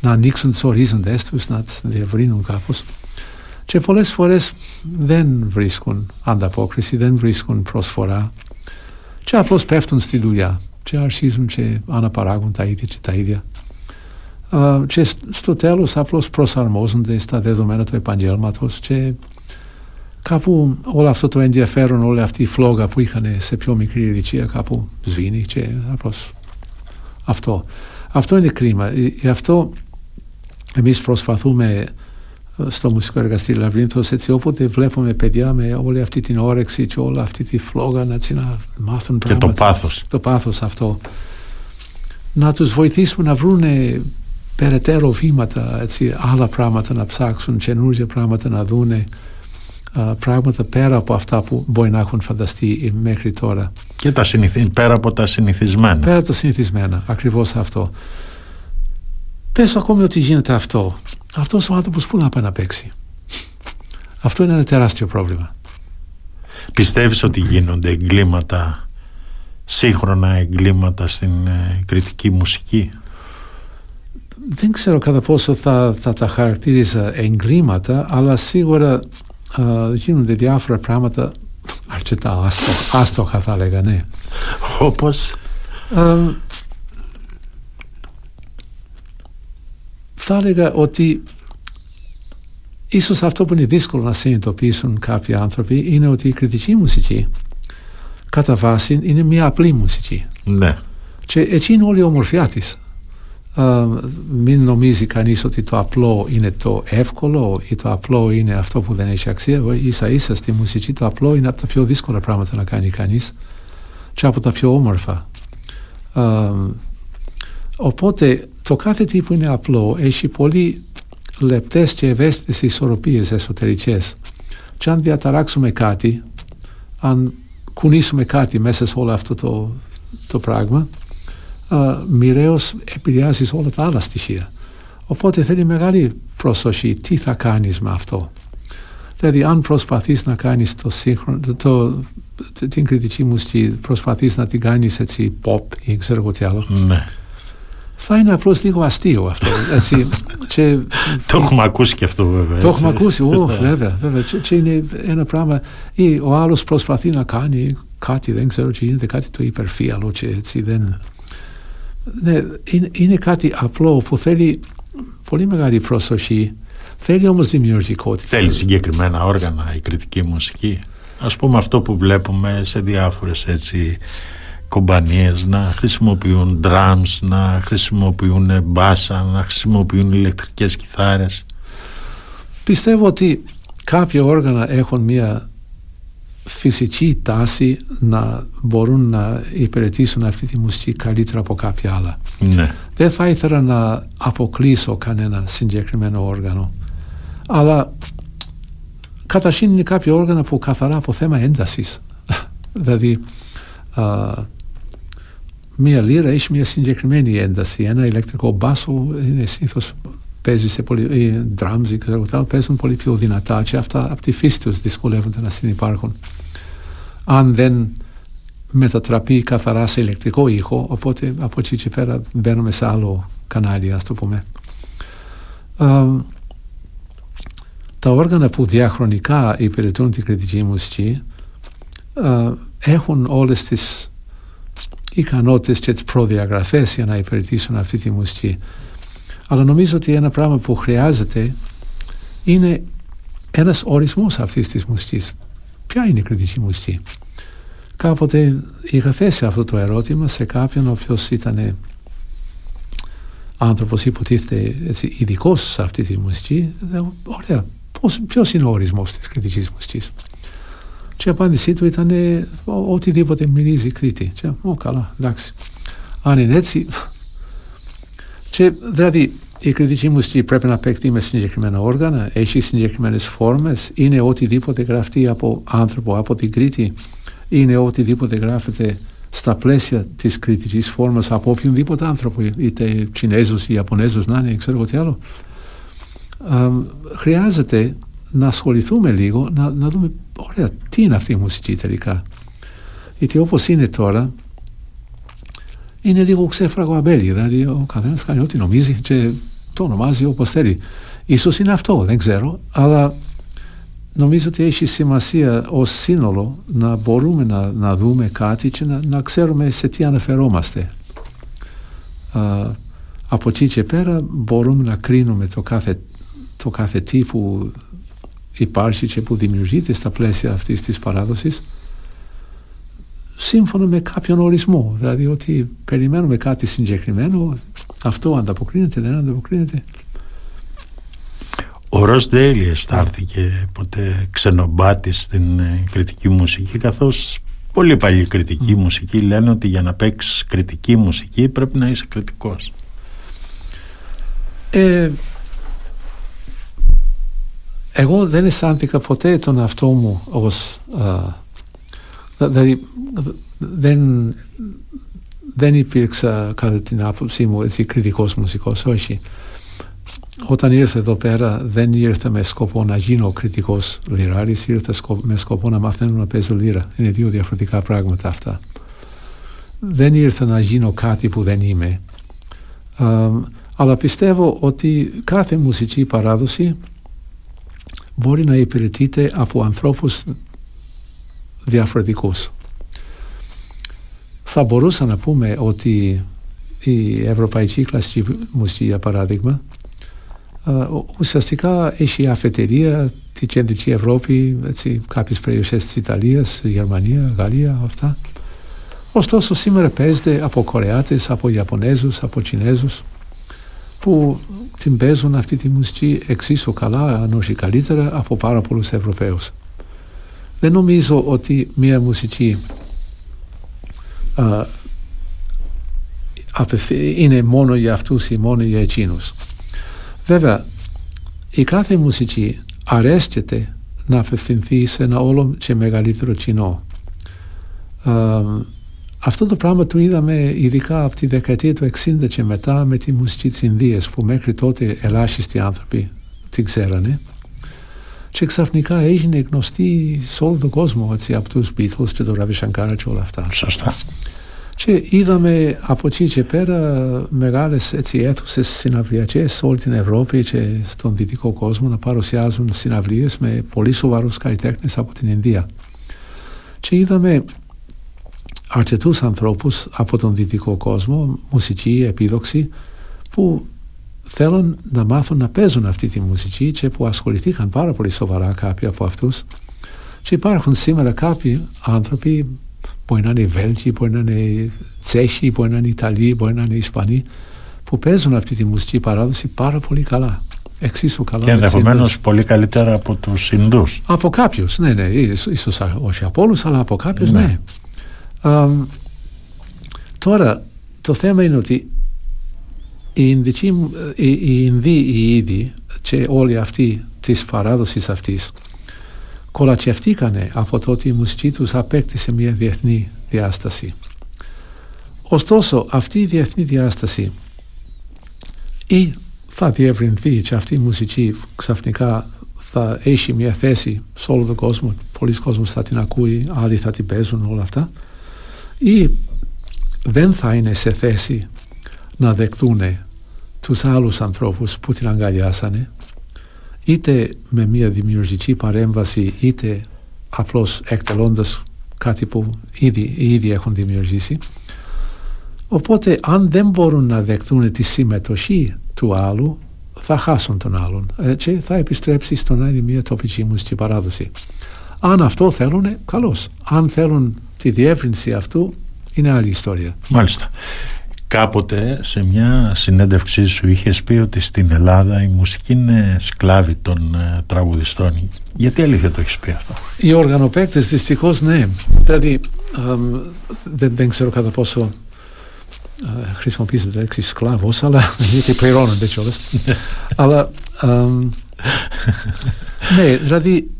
Speaker 2: να ανοίξουν τους ορίζοντες τους να τις διευρύνουν κάπως και πολλές φορές δεν βρίσκουν ανταπόκριση δεν βρίσκουν προσφορά και απλώς πέφτουν στη δουλειά και αρχίζουν και αναπαράγουν τα ίδια και τα ίδια και στο τέλος απλώς προσαρμόζονται στα δεδομένα του επαγγέλματος και κάπου όλο αυτό το ενδιαφέρον, όλη αυτή η φλόγα που είχαν σε πιο μικρή ηλικία κάπου σβήνει και απλώς αυτό. Αυτό είναι κρίμα. Γι' αυτό εμείς προσπαθούμε στο μουσικό εργαστήριο Λαβρίνθος έτσι όποτε βλέπουμε παιδιά με όλη αυτή την όρεξη και όλη αυτή τη φλόγα να, να μάθουν πράγματα.
Speaker 1: Και το πάθος.
Speaker 2: Το πάθος αυτό. Να τους βοηθήσουμε να βρουν περαιτέρω βήματα, έτσι, άλλα πράγματα να ψάξουν, καινούργια πράγματα να δούνε, πράγματα πέρα από αυτά που μπορεί να έχουν φανταστεί μέχρι τώρα.
Speaker 1: Και τα συνηθι... πέρα από τα συνηθισμένα.
Speaker 2: Πέρα από τα συνηθισμένα, ακριβώς αυτό. Πες ακόμη ότι γίνεται αυτό. Αυτός ο άνθρωπος που να πάει να παίξει; Αυτό είναι ένα τεράστιο πρόβλημα.
Speaker 1: Πιστεύεις ότι γίνονται εγκλήματα, σύγχρονα εγκλήματα στην ε, κριτική μουσική;
Speaker 2: Δεν ξέρω κατά πόσο θα, θα τα χαρακτήριζα εγκλήματα, αλλά σίγουρα α, γίνονται διάφορα πράγματα αρκετά άστοχα, άστοχα θα έλεγα, ναι.
Speaker 1: Όπως;
Speaker 2: Θα έλεγα ότι ίσως αυτό που είναι δύσκολο να συνειδητοποιήσουν κάποιοι άνθρωποι είναι ότι η κριτική μουσική κατά βάση είναι μια απλή μουσική.
Speaker 1: Ναι.
Speaker 2: Και έτσι είναι όλη η ομορφιά της μην νομίζει κανείς ότι το απλό είναι το εύκολο ή το απλό είναι αυτό που δεν έχει αξία ίσα ίσα στη μουσική το απλό είναι από τα πιο δύσκολα πράγματα να κάνει κανείς και από τα πιο όμορφα οπότε το κάθε τι που είναι απλό έχει πολύ λεπτές και ευαίσθητες ισορροπίες εσωτερικές και αν διαταράξουμε κάτι αν κουνήσουμε κάτι μέσα σε όλο αυτό το, το πράγμα μοιραίως επηρεάζει όλα τα άλλα στοιχεία. Οπότε θέλει μεγάλη προσοχή τι θα κάνεις με αυτό. Δηλαδή αν προσπαθείς να κάνεις το σύγχρονο, το, την κριτική μουσική, προσπαθείς να την κάνεις έτσι pop ή ξέρω εγώ τι άλλο.
Speaker 1: Ναι.
Speaker 2: Θα είναι απλώς λίγο αστείο αυτό. Έτσι,
Speaker 1: και, το έχουμε ακούσει και αυτό βέβαια.
Speaker 2: Το έχουμε ακούσει, ω, βέβαια. βέβαια. Και, και, είναι ένα πράγμα, ή ο άλλος προσπαθεί να κάνει κάτι, δεν ξέρω τι γίνεται, κάτι το υπερφύαλο και έτσι δεν ναι, είναι, είναι κάτι απλό που θέλει πολύ μεγάλη προσοχή. Θέλει όμως δημιουργικότητα.
Speaker 1: Θέλει συγκεκριμένα όργανα η κριτική μουσική. Ας πούμε αυτό που βλέπουμε σε διάφορες έτσι κομπανίες να χρησιμοποιούν drums, να χρησιμοποιούν μπάσα, να χρησιμοποιούν ηλεκτρικές κιθάρες.
Speaker 2: Πιστεύω ότι κάποια όργανα έχουν μια φυσική τάση να μπορούν να υπηρετήσουν αυτή τη μουσική καλύτερα από κάποια άλλα.
Speaker 1: Ναι.
Speaker 2: Δεν θα ήθελα να αποκλείσω κανένα συγκεκριμένο όργανο. Αλλά καταρχήν είναι κάποια όργανα που καθαρά από θέμα έντασης. δηλαδή α, μία λίρα έχει μια συγκεκριμένη ένταση. Ένα ηλεκτρικό μπάσο είναι συνήθως παίζει σε πολύ, ή drums ή ξέρω παίζουν πολύ πιο δυνατά και αυτά από τη φύση τους δυσκολεύονται να συνεπάρχουν αν δεν μετατραπεί καθαρά σε ηλεκτρικό ήχο οπότε από εκεί και πέρα μπαίνουμε σε άλλο κανάλι ας το πούμε τα όργανα που διαχρονικά υπηρετούν την κριτική μουσική έχουν όλες τις ικανότητες και τις προδιαγραφές για να υπηρετήσουν αυτή τη μουσική. Αλλά νομίζω ότι ένα πράγμα που χρειάζεται είναι ένας ορισμός αυτής της μουσικής. Ποια είναι η κριτική μουσική; Κάποτε είχα θέσει αυτό το ερώτημα σε κάποιον ο οποίος ήταν άνθρωπος υποτίθεται ειδικός σε αυτή τη μουσική. Ωραία, Ποιος είναι ο ορισμός της κριτικής μουσικής; Και η απάντησή του ήταν οτιδήποτε μυρίζει Κρήτη. Και, ω, καλά, εντάξει. Αν είναι έτσι. Και δηλαδή η κριτική μουσική πρέπει να παίξει με συγκεκριμένα όργανα, έχει συγκεκριμένες φόρμες, είναι οτιδήποτε γραφτεί από άνθρωπο από την Κρήτη, είναι οτιδήποτε γράφεται στα πλαίσια της κριτικής φόρμας από οποιονδήποτε άνθρωπο, είτε Κινέζος ή Ιαπωνέζος να είναι, ξέρω εγώ τι άλλο. χρειάζεται να ασχοληθούμε λίγο, να, να δούμε, ωραία, τι είναι αυτή η μουσική τελικά. Γιατί όπως είναι τώρα, είναι λίγο ξέφραγο αμπέλι. Δηλαδή, ο καθένας κάνει ό,τι νομίζει και το ονομάζει όπως θέλει. Ίσως είναι αυτό, δεν ξέρω, αλλά νομίζω ότι έχει σημασία ως σύνολο να μπορούμε να, να δούμε κάτι και να, να ξέρουμε σε τι αναφερόμαστε. Α, από εκεί και πέρα μπορούμε να κρίνουμε το κάθε, το κάθε τι που υπάρχει και που δημιουργείται στα πλαίσια αυτής της παράδοσης σύμφωνα με κάποιον ορισμό. Δηλαδή ότι περιμένουμε κάτι συγκεκριμένο, αυτό ανταποκρίνεται, δεν ανταποκρίνεται.
Speaker 1: Ο Ρος Ντέιλι αισθάνθηκε ποτέ ξενομπάτης στην ε, κριτική μουσική καθώς πολύ παλιή κριτική μουσική λένε ότι για να παίξεις κριτική μουσική πρέπει να είσαι κριτικός.
Speaker 2: Ε, εγώ δεν αισθάνθηκα ποτέ τον αυτό μου ως δηλαδή δεν, δεν υπήρξα κατά την άποψή μου έτσι κριτικός μουσικός, όχι. Όταν ήρθα εδώ πέρα δεν ήρθα με σκοπό να γίνω κριτικός λιράρης, ήρθα με σκοπό να μαθαίνω να παίζω λίρα. Είναι δύο διαφορετικά πράγματα αυτά. Δεν ήρθα να γίνω κάτι που δεν είμαι. αλλά πιστεύω ότι κάθε μουσική παράδοση μπορεί να υπηρετείται από ανθρώπους διαφορετικούς. Θα μπορούσα να πούμε ότι η ευρωπαϊκή κλασική μουσική για παράδειγμα ουσιαστικά έχει αφετηρία τη κεντρική Ευρώπη, έτσι, κάποιες περιοχές της Ιταλίας, Γερμανία, Γαλλία, αυτά. Ωστόσο σήμερα παίζεται από Κορεάτες, από Ιαπωνέζους, από Κινέζους που την παίζουν αυτή τη μουσική εξίσου καλά, αν όχι καλύτερα, από πάρα πολλούς Ευρωπαίους. Δεν νομίζω ότι μια μουσική α, είναι μόνο για αυτούς ή μόνο για εκείνους. Βέβαια, η κάθε μουσική αρέσκεται να απευθυνθεί σε ένα όλο και μεγαλύτερο κοινό. Αυτό το πράγμα το είδαμε ειδικά από τη δεκαετία του 60 και μετά με τη μουσική της Ινδίας που μέχρι τότε ελάχιστοι άνθρωποι την ξέρανε και ξαφνικά έγινε γνωστή σε όλο τον κόσμο έτσι, από τους Beatles και τον Ravi Shankar και όλα αυτά.
Speaker 1: Σωστά.
Speaker 2: Και είδαμε από εκεί και πέρα μεγάλες έτσι, αίθουσες συναυλιακές σε όλη την Ευρώπη και στον δυτικό κόσμο να παρουσιάζουν συναυλίες με πολύ σοβαρούς καλλιτέχνες από την Ινδία. Και είδαμε αρκετούς ανθρώπους από τον δυτικό κόσμο, μουσικοί, επίδοξοι, που θέλουν να μάθουν να παίζουν αυτή τη μουσική και που ασχοληθήκαν πάρα πολύ σοβαρά κάποιοι από αυτούς και υπάρχουν σήμερα κάποιοι άνθρωποι μπορεί να είναι Βέλγοι, μπορεί να είναι Τσέχοι, μπορεί να είναι Ιταλοί, μπορεί να είναι Ισπανοί που παίζουν αυτή τη μουσική παράδοση πάρα πολύ καλά. Εξίσου καλά.
Speaker 1: Και ενδεχομένως πολύ καλύτερα από τους Ινδούς.
Speaker 2: Από κάποιους, ναι, ναι. ίσως όχι από όλους, αλλά από κάποιους, ναι. ναι. Τώρα, το θέμα είναι ότι οι, Ινδικοί, οι, οι Ινδοί οι ίδιοι και όλοι αυτοί της παράδοσης αυτής κολατσιευτήκανε από το ότι η μουσική τους απέκτησε μια διεθνή διάσταση. Ωστόσο αυτή η διεθνή διάσταση ή θα διευρυνθεί και αυτή η μουσική ξαφνικά θα έχει μια θέση σε όλο τον κόσμο, πολλοί κόσμος θα την ακούει, άλλοι θα την παίζουν όλα αυτά ή δεν θα είναι σε θέση να δεκτούν τους άλλους ανθρώπους που την αγκαλιάσανε είτε με μια δημιουργική παρέμβαση είτε απλώς εκτελώντας κάτι που ήδη, ήδη έχουν δημιουργήσει. Οπότε αν δεν μπορούν να δεχτούν τη συμμετοχή του άλλου θα χάσουν τον άλλον και θα επιστρέψει στον άλλη μια τοπική μουσική παράδοση αν αυτό θέλουν καλώς αν θέλουν τη διεύρυνση αυτού είναι άλλη ιστορία
Speaker 1: Μάλιστα Κάποτε σε μια συνέντευξή σου είχες πει ότι στην Ελλάδα η μουσική είναι σκλάβη των ε, τραγουδιστών. Γιατί αλήθεια το έχεις πει αυτό;
Speaker 2: Οι οργανοπαίκτες δυστυχώς ναι. Δηλαδή δεν, δεν ξέρω κατά πόσο ε, χρησιμοποιήσετε τη λέξη σκλάβος αλλά γιατί πληρώνονται κιόλας. αλλά ναι δηλαδή uh,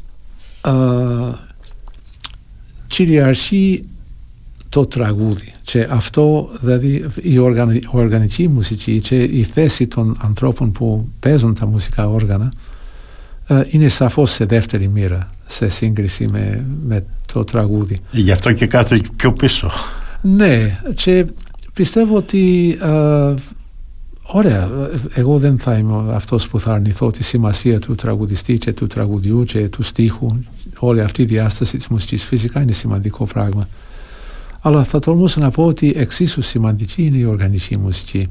Speaker 2: κυριαρχεί το τραγούδι και αυτό δηλαδή η οργανική μουσική και η θέση των ανθρώπων που παίζουν τα μουσικά όργανα ε, είναι σαφώς σε δεύτερη μοίρα σε σύγκριση με, με το τραγούδι.
Speaker 1: Γι' αυτό και κάθε πιο πίσω.
Speaker 2: Ναι και πιστεύω ότι ε, ωραία εγώ δεν θα είμαι αυτός που θα αρνηθώ τη σημασία του τραγουδιστή και του τραγουδιού και του στίχου όλη αυτή η διάσταση της μουσικής φυσικά είναι σημαντικό πράγμα αλλά θα τολμούσα να πω ότι εξίσου σημαντική είναι η οργανική μουσική.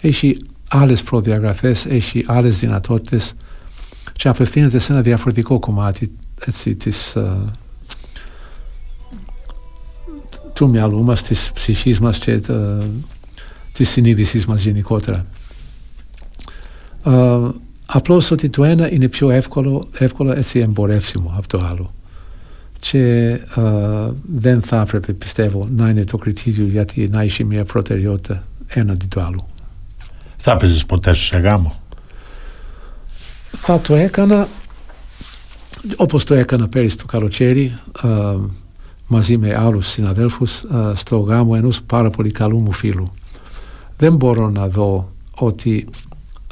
Speaker 2: Έχει άλλες προδιαγραφές, έχει άλλες δυνατότητες και απευθύνεται σε ένα διαφορετικό κομμάτι έτσι, της, uh, του μυαλού μας, της ψυχής μας και uh, της συνείδησης μας γενικότερα. Uh, απλώς ότι το ένα είναι πιο εύκολο, εύκολο έτσι εμπορεύσιμο από το άλλο και δεν θα έπρεπε πιστεύω να είναι το κριτήριο γιατί να έχει μια προτεραιότητα έναντι του άλλου.
Speaker 1: Θα έπαιζες ποτέ σου σε γάμο;
Speaker 2: Θα το έκανα όπως το έκανα πέρυσι το καλοκαίρι μαζί με άλλους συναδέλφους στο γάμο ενός πάρα πολύ καλού μου φίλου. Δεν μπορώ να δω ότι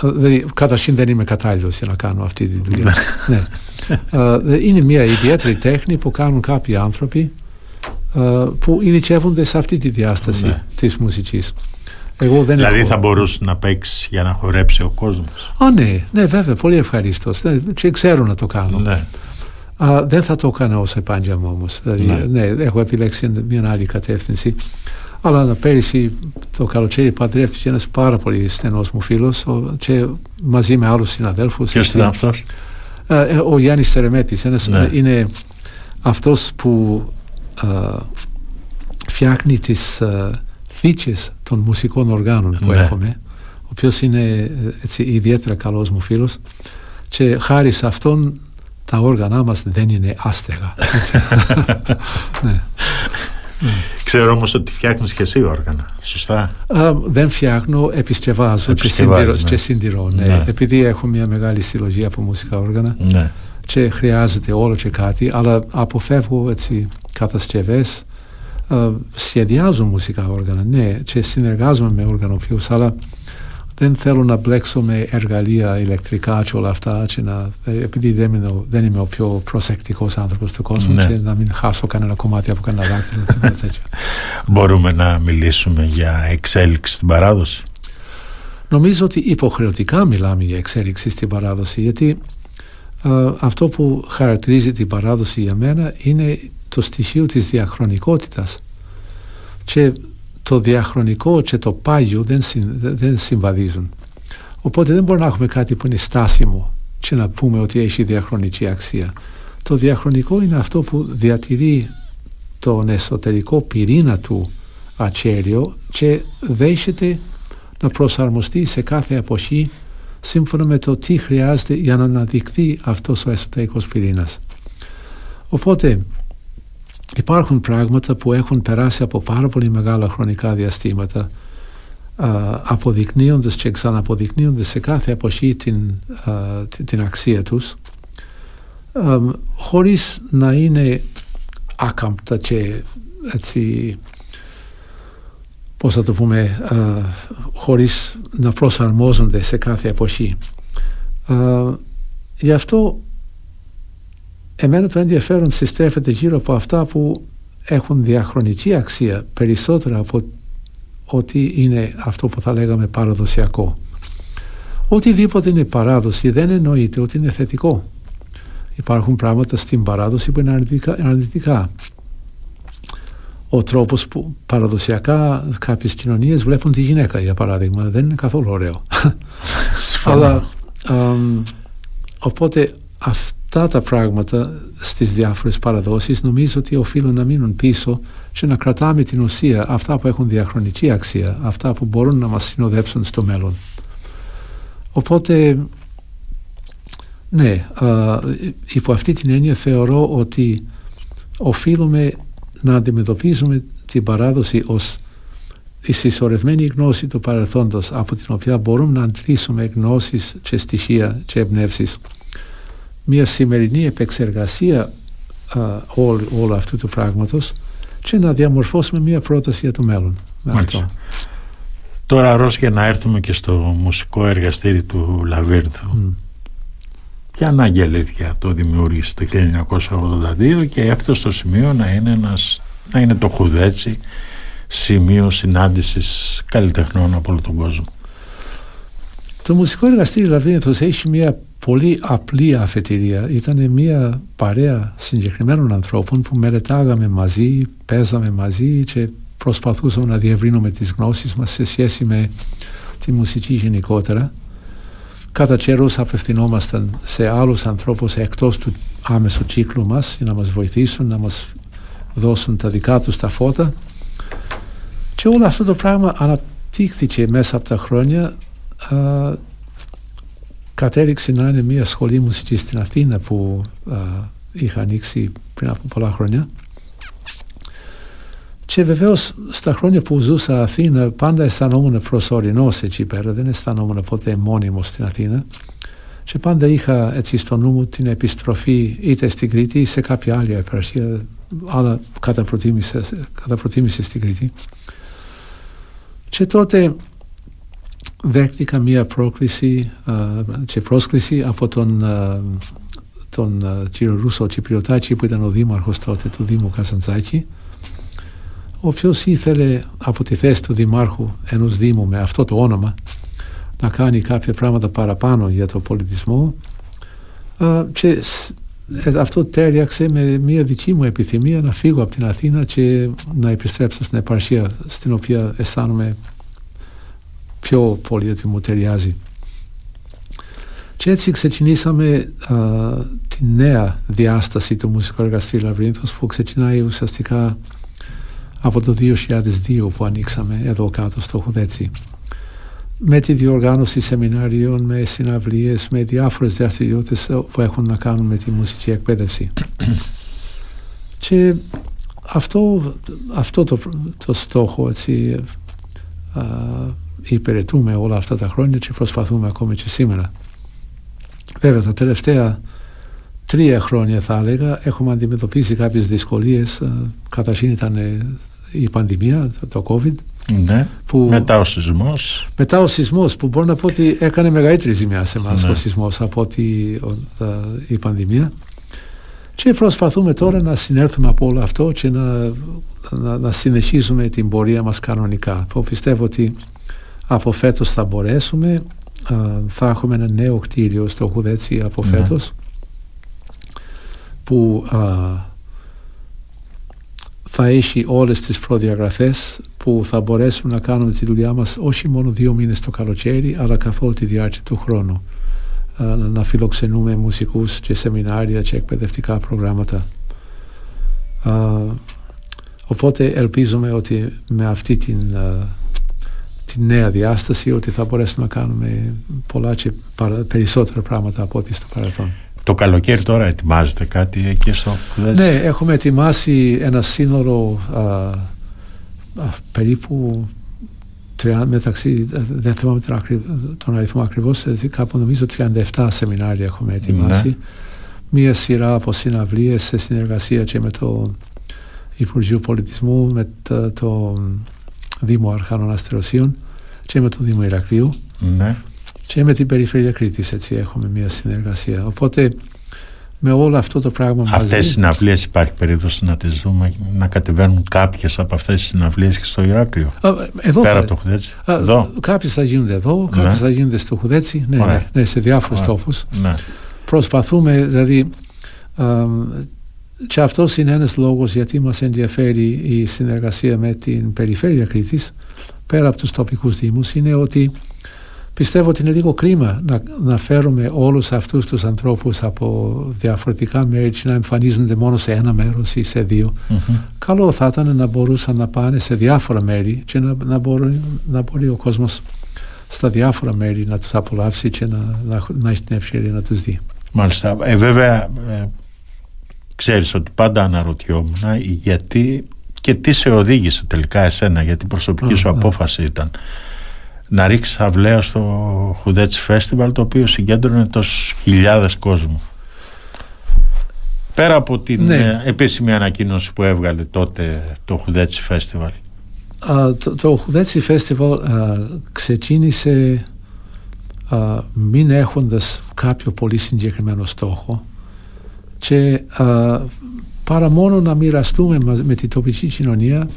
Speaker 2: Δηλαδή, καταρχήν δεν είμαι κατάλληλος για να κάνω αυτή τη δουλειά. ναι. uh, είναι μια ιδιαίτερη τέχνη που κάνουν κάποιοι άνθρωποι uh, που ειδικεύονται σε αυτή τη διάσταση ναι. της μουσικής.
Speaker 1: Εγώ δεν δηλαδή έχω... θα μπορούσε να παίξεις για να χορέψει ο κόσμος.
Speaker 2: Α, ναι, ναι, βέβαια, πολύ ευχαρίστως. Ναι, και ξέρω να το κάνω.
Speaker 1: Ναι.
Speaker 2: Uh, δεν θα το έκανα ως επάγγελμα όμως. Δηλαδή, ναι. ναι, έχω επιλέξει μια άλλη κατεύθυνση. Αλλά πέρυσι το καλοκαίρι παντρεύτηκε ένας πάρα πολύ στενός μου φίλος και μαζί με άλλους συναδέλφους.
Speaker 1: Ποιος ήταν αυτός;
Speaker 2: Ε, ε, ο Γιάννης Τερεμέτης. Ένας, ναι. Είναι αυτός που ε, φτιάχνει τις φίτσες των μουσικών οργάνων που ναι. έχουμε ο οποίος είναι έτσι, ιδιαίτερα καλός μου φίλος και χάρη σε αυτόν τα όργανα μας δεν είναι άστεγα.
Speaker 1: ναι. Ξέρω όμως ότι φτιάχνεις και εσύ όργανα. Σωστά.
Speaker 2: δεν φτιάχνω, επισκευάζω και συντηρώ. Ναι. Και συντηρώ ναι. Ναι. Επειδή έχω μια μεγάλη συλλογή από μουσικά όργανα ναι. και χρειάζεται όλο και κάτι, αλλά αποφεύγω έτσι κατασκευές. σχεδιάζω μουσικά όργανα, ναι, και συνεργάζομαι με όργανοποιού, αλλά δεν θέλω να μπλέξω με εργαλεία ηλεκτρικά και όλα αυτά και να, ε, επειδή δεν είμαι, δεν είμαι ο πιο προσεκτικός άνθρωπος του κόσμου ναι. και να μην χάσω κανένα κομμάτι από κανένα δάχτυλο
Speaker 1: Μπορούμε να μιλήσουμε για εξέλιξη στην παράδοση;
Speaker 2: Νομίζω ότι υποχρεωτικά μιλάμε για εξέλιξη στην παράδοση γιατί ε, αυτό που χαρακτηρίζει την παράδοση για μένα είναι το στοιχείο της διαχρονικότητας και το διαχρονικό και το πάγιο δεν, δεν συμβαδίζουν. Οπότε δεν μπορούμε να έχουμε κάτι που είναι στάσιμο και να πούμε ότι έχει διαχρονική αξία. Το διαχρονικό είναι αυτό που διατηρεί τον εσωτερικό πυρήνα του ατσέριο και δέχεται να προσαρμοστεί σε κάθε εποχή σύμφωνα με το τι χρειάζεται για να αναδειχθεί αυτός ο εσωτερικός πυρήνας. Οπότε υπάρχουν πράγματα που έχουν περάσει από πάρα πολύ μεγάλα χρονικά διαστήματα α, αποδεικνύοντας και ξαναποδεικνύοντας σε κάθε εποχή την, την, αξία τους α, χωρίς να είναι άκαμπτα και έτσι πώς θα το πούμε χωρίς να προσαρμόζονται σε κάθε εποχή. γι' αυτό εμένα το ενδιαφέρον συστρέφεται γύρω από αυτά που έχουν διαχρονική αξία περισσότερα από ότι είναι αυτό που θα λέγαμε παραδοσιακό. οτιδήποτε είναι παράδοση δεν εννοείται ότι είναι θετικό. Υπάρχουν πράγματα στην παράδοση που είναι αρνητικά. αρνητικά. Ο τρόπος που παραδοσιακά κάποιες κοινωνίες βλέπουν τη γυναίκα για παράδειγμα δεν είναι καθόλου ωραίο. Αλλά οπότε αυτά τα πράγματα στις διάφορες παραδόσεις νομίζω ότι οφείλουν να μείνουν πίσω και να κρατάμε την ουσία αυτά που έχουν διαχρονική αξία, αυτά που μπορούν να μας συνοδέψουν στο μέλλον. Οπότε, ναι, α, υπό αυτή την έννοια θεωρώ ότι οφείλουμε να αντιμετωπίζουμε την παράδοση ως η συσσωρευμένη γνώση του παρελθόντος από την οποία μπορούμε να αντλήσουμε γνώσεις και στοιχεία και εμπνεύσεις. Μια σημερινή επεξεργασία όλου, αυτού του πράγματος και να διαμορφώσουμε μια πρόταση για το μέλλον. Αυτό.
Speaker 1: Τώρα Ρώσ για να έρθουμε και στο μουσικό εργαστήρι του Λαβύρθου. Mm. Ποια ανάγκη αλήθεια το δημιούργησε το 1982 και αυτό στο σημείο να είναι, ένας, να είναι το χουδέτσι σημείο συνάντησης καλλιτεχνών από όλο τον κόσμο;
Speaker 2: Το μουσικό εργαστήριο Λαβύρινθος έχει μια πολύ απλή αφετηρία. Ήταν μια παρέα συγκεκριμένων ανθρώπων που μελετάγαμε μαζί, παίζαμε μαζί και προσπαθούσαμε να διευρύνουμε τις γνώσεις μας σε σχέση με τη μουσική γενικότερα. Κατά καιρούς απευθυνόμασταν σε άλλους ανθρώπους εκτός του άμεσου κύκλου μας για να μας βοηθήσουν, να μας δώσουν τα δικά τους τα φώτα και όλο αυτό το πράγμα αναπτύχθηκε μέσα από τα χρόνια α, κατέληξε να είναι μια σχολή μουσικής στην Αθήνα που α, είχα ανοίξει πριν από πολλά χρόνια και βεβαίως στα χρόνια που ζούσα Αθήνα πάντα αισθανόμουν προσωρινός εκεί πέρα, δεν αισθανόμουν ποτέ μόνιμος στην Αθήνα. Και πάντα είχα έτσι στο νου μου την επιστροφή είτε στην Κρήτη ή σε κάποια άλλη υπηρεσία, αλλά κατά προτίμηση, κατά προτίμηση στην Κρήτη. Και τότε δέχτηκα μία πρόκληση και πρόσκληση από τον, τον κύριο Ρούσο Τσιπριωτάκη που ήταν ο δήμαρχος τότε του Δήμου Κασαντζάκη οποίος ήθελε από τη θέση του δημάρχου ενός Δήμου με αυτό το όνομα να κάνει κάποια πράγματα παραπάνω για το πολιτισμό. Και ε, αυτό τέριαξε με μια δική μου επιθυμία να φύγω από την Αθήνα και να επιστρέψω στην επαρχία στην οποία αισθάνομαι πιο πολύ ότι μου ταιριάζει. Και έτσι ξεκινήσαμε α, τη νέα διάσταση του μουσικού εργαστήριου Λαβρίνθος που ξεκινάει ουσιαστικά από το 2002 που ανοίξαμε εδώ κάτω στο Χουδέτσι με τη διοργάνωση σεμινάριων, με συναυλίες, με διάφορες δραστηριότητες που έχουν να κάνουν με τη μουσική εκπαίδευση. και αυτό, αυτό το, το στόχο έτσι, α, υπηρετούμε όλα αυτά τα χρόνια και προσπαθούμε ακόμη και σήμερα. Βέβαια τα τελευταία τρία χρόνια θα έλεγα έχουμε αντιμετωπίσει κάποιες δυσκολίες καταρχήν ήταν η πανδημία, το COVID
Speaker 1: ναι. Που, μετά ο σεισμός
Speaker 2: μετά ο σεισμός που μπορώ να πω ότι έκανε μεγαλύτερη ζημιά σε εμάς ναι. ο σεισμός από ότι η πανδημία και προσπαθούμε τώρα να συνέρθουμε από όλο αυτό και να, να, να συνεχίζουμε την πορεία μας κανονικά που πιστεύω ότι από φέτος θα μπορέσουμε θα έχουμε ένα νέο κτίριο στο Χουδέτσι από ναι. φέτος που θα έχει όλες τις προδιαγραφές που θα μπορέσουμε να κάνουμε τη δουλειά μας όχι μόνο δύο μήνες το καλοκαίρι αλλά καθ' όλη τη διάρκεια του χρόνου να φιλοξενούμε μουσικούς και σεμινάρια και εκπαιδευτικά προγράμματα οπότε ελπίζουμε ότι με αυτή την, την νέα διάσταση ότι θα μπορέσουμε να κάνουμε πολλά και περισσότερα πράγματα από ό,τι στο παρελθόν.
Speaker 1: Το καλοκαίρι τώρα ετοιμάζετε κάτι εκεί στο
Speaker 2: Ναι, έχουμε ετοιμάσει ένα σύνολο α, α, περίπου 30, μεταξύ, δεν θυμάμαι τον, τον αριθμό ακριβώς, δηλαδή κάπου νομίζω 37 σεμινάρια έχουμε ετοιμάσει. Ναι. Μία σειρά από συναυλίες σε συνεργασία και με το Υπουργείο Πολιτισμού, με το, το Δήμο Αρχάνων Αστεροσίων και με το Δήμο Ηρακλείου.
Speaker 1: Ναι.
Speaker 2: Και με την Περιφέρεια Κρήτης έτσι έχουμε μια συνεργασία. Οπότε με όλο αυτό το πράγμα
Speaker 1: Αυτές
Speaker 2: μαζί.
Speaker 1: οι συναυλίες υπάρχει περίπτωση να τις δούμε να κατεβαίνουν κάποιες από αυτές τις συναυλίες και στο Ηράκλειο;
Speaker 2: Α, εδώ
Speaker 1: πέρα
Speaker 2: θα,
Speaker 1: από το Χουδέτσι
Speaker 2: α,
Speaker 1: εδώ
Speaker 2: Κάποιες θα γίνονται εδώ, κάποιες
Speaker 1: Ναι.
Speaker 2: θα γίνονται στο Χουδέτσι, ναι,
Speaker 1: Ωραία.
Speaker 2: ναι, ναι, σε διάφορους
Speaker 1: Ωραία.
Speaker 2: τόπους.
Speaker 1: ναι.
Speaker 2: Προσπαθούμε, δηλαδή, αμ, και αυτός είναι ένας λόγος γιατί μας ενδιαφέρει η συνεργασία με την περιφέρεια Κρήτης, πέρα από τους τοπικούς δήμους, είναι ότι πιστεύω ότι είναι λίγο κρίμα να, να φέρουμε όλους αυτούς τους ανθρώπους από διαφορετικά μέρη και να εμφανίζονται μόνο σε ένα μέρος ή σε δύο.
Speaker 1: Μμμ.
Speaker 2: Καλό θα ήταν να μπορούσαν να πάνε σε διάφορα μέρη και να, να, μπορεί, να μπορεί ο κόσμος στα διάφορα μέρη να τους απολαύσει και να, να, να έχει την ευκαιρία να τους δει.
Speaker 1: Μάλιστα. Ε, βέβαια, ε, ξέρεις ότι πάντα αναρωτιόμουν γιατί και τι σε οδήγησε τελικά εσένα, γιατί η προσωπική
Speaker 2: Α,
Speaker 1: σου
Speaker 2: α.
Speaker 1: απόφαση ήταν να ρίξεις αυλαία στο Χουδέτσι Φέστιβαλ το οποίο συγκέντρωνε τόσους χιλιάδες κόσμου. Πέρα από την
Speaker 2: Ναι.
Speaker 1: ε, επίσημη ανακοίνωση που έβγαλε τότε το Χουδέτσι Φέστιβαλ.
Speaker 2: Α, το, το Χουδέτσι Φέστιβαλ α, ξεκίνησε α, μην έχοντας κάποιο πολύ συγκεκριμένο στόχο και α, παρά μόνο να μοιραστούμε μαζί με την τοπική κοινωνία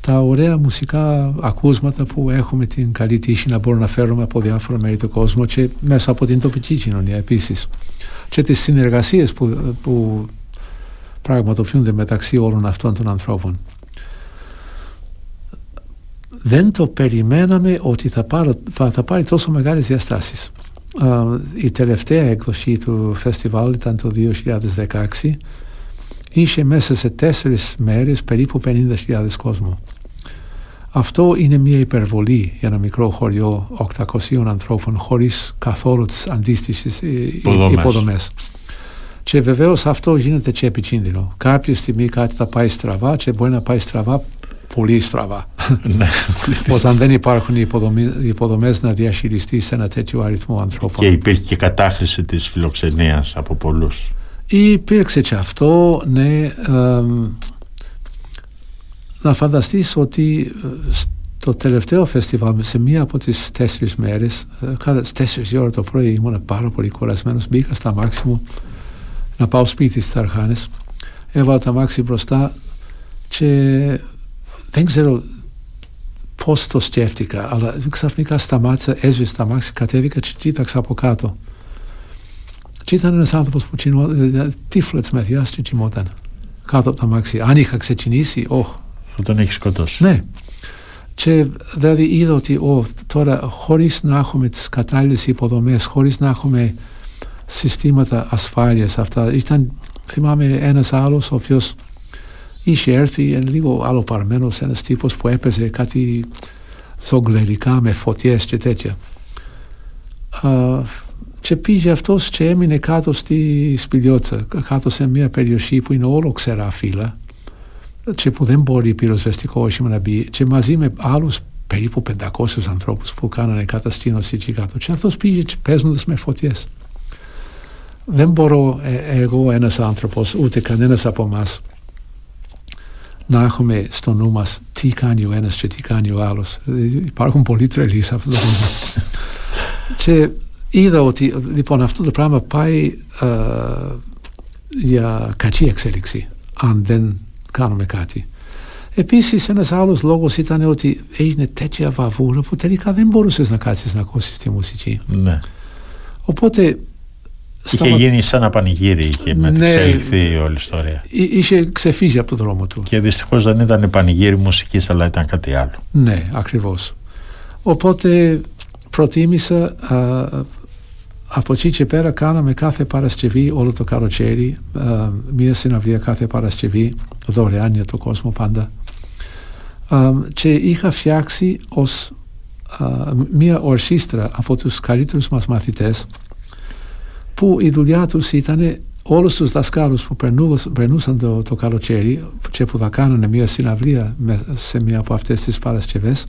Speaker 2: τα ωραία μουσικά ακούσματα που έχουμε την καλή τύχη να μπορούμε να φέρουμε από διάφορα μέρη του κόσμου και μέσα από την τοπική κοινωνία επίσης και τις συνεργασίες που, που πραγματοποιούνται μεταξύ όλων αυτών των ανθρώπων δεν το περιμέναμε ότι θα, πάρω, θα, θα πάρει τόσο μεγάλες διαστάσεις. Α, η τελευταία εκδοχή του φεστιβάλ ήταν το 2016. Είχε μέσα σε τέσσερις μέρες περίπου 50.000 κόσμο. Αυτό είναι μια υπερβολή για ένα μικρό χωριό 800 ανθρώπων χωρίς καθόλου τις αντίστοιχες ε,
Speaker 1: Υποδομές.
Speaker 2: υποδομές. Και βεβαίως αυτό γίνεται και επικίνδυνο. Κάποια στιγμή κάτι θα πάει στραβά και μπορεί να πάει στραβά πολύ στραβά.
Speaker 1: ναι.
Speaker 2: Όταν δεν υπάρχουν οι υποδομές, οι υποδομές να διαχειριστείς σε ένα τέτοιο αριθμό ανθρώπων.
Speaker 1: και υπήρχε και κατάχρηση της φιλοξενίας από πολλούς.
Speaker 2: Υπήρξε και αυτό, ναι. εμ, να φανταστείς ότι ε, στο τελευταίο φεστιβάλ σε μία από τις τέσσερις μέρες ε, κατά τις τέσσερις η ώρα το πρωί ήμουν πάρα πολύ κουρασμένος μπήκα στα μάξι μου να πάω σπίτι στις Αρχάνες έβαλα τα μάξι μπροστά και δεν ξέρω πώς το σκέφτηκα αλλά ξαφνικά σταμάτησα, έσβησε τα μάξι κατέβηκα και κοίταξα από κάτω και ήταν ένας άνθρωπος που τσινό, τύφλετς με διάστηκε και κοιμόταν κάτω από τα μάξι. Αν είχα ξεκινήσει, oh,
Speaker 1: Θα τον έχεις σκοτώσει.
Speaker 2: ναι. Και δηλαδή είδα ότι oh, τώρα χωρίς να έχουμε τις κατάλληλες υποδομές, χωρίς να έχουμε συστήματα ασφάλειας αυτά, ήταν θυμάμαι ένας άλλος ο οποίος είχε έρθει εν λίγο άλλο παρμένος ένας τύπος που έπαιζε κάτι ζογκλερικά με φωτιές και τέτοια. Α, και πήγε αυτός και έμεινε κάτω στη σπηλιότσα, κάτω σε μια περιοχή που είναι όλο ξερά φύλλα και που δεν μπορεί πυροσβεστικό όχημα να μπει και μαζί με άλλους περίπου 500 ανθρώπους που κάνανε κατασκήνωση εκεί κάτω και αυτός πήγε και παίζοντας με φωτιές. Δεν μπορώ ε, εγώ ένας άνθρωπος ούτε κανένας από εμάς να έχουμε στο νου μας τι κάνει ο ένας και τι κάνει ο άλλος. Ε, Υπάρχουν πολλοί τρελοί σε αυτό το πράγμα. και είδα ότι λοιπόν αυτό το πράγμα πάει ε, για κακή εξέλιξη αν δεν κάνουμε κάτι. Επίσης ένας άλλος λόγος ήταν ότι έγινε τέτοια βαβούρα που τελικά δεν μπορούσες να κάτσεις να ακούσεις τη μουσική.
Speaker 1: Ναι.
Speaker 2: Οπότε
Speaker 1: Είχε
Speaker 2: σταμα-
Speaker 1: γίνει σαν ένα πανηγύρι, είχε
Speaker 2: Ναι.
Speaker 1: μετεξελιχθεί η όλη ιστορία.
Speaker 2: εί- είχε ξεφύγει από το δρόμο του.
Speaker 1: Και δυστυχώς δεν ήταν πανηγύρι μουσικής αλλά ήταν κάτι άλλο.
Speaker 2: Ναι, ακριβώς. Οπότε προτίμησα α, από εκεί και πέρα κάναμε κάθε Παρασκευή όλο το καλοκαίρι α, μία συναυλία κάθε Παρασκευή δωρεάν για το κόσμο πάντα. Α, και είχα φτιάξει ως α, μία ορχήστρα από τους καλύτερους μας μαθητές που η δουλειά τους ήταν όλους τους δασκάλους που περνούσαν, περνούσαν το, το καλοκαίρι και που θα κάνανε μια συναυλία με- σε μια από αυτές τις Παρασκευές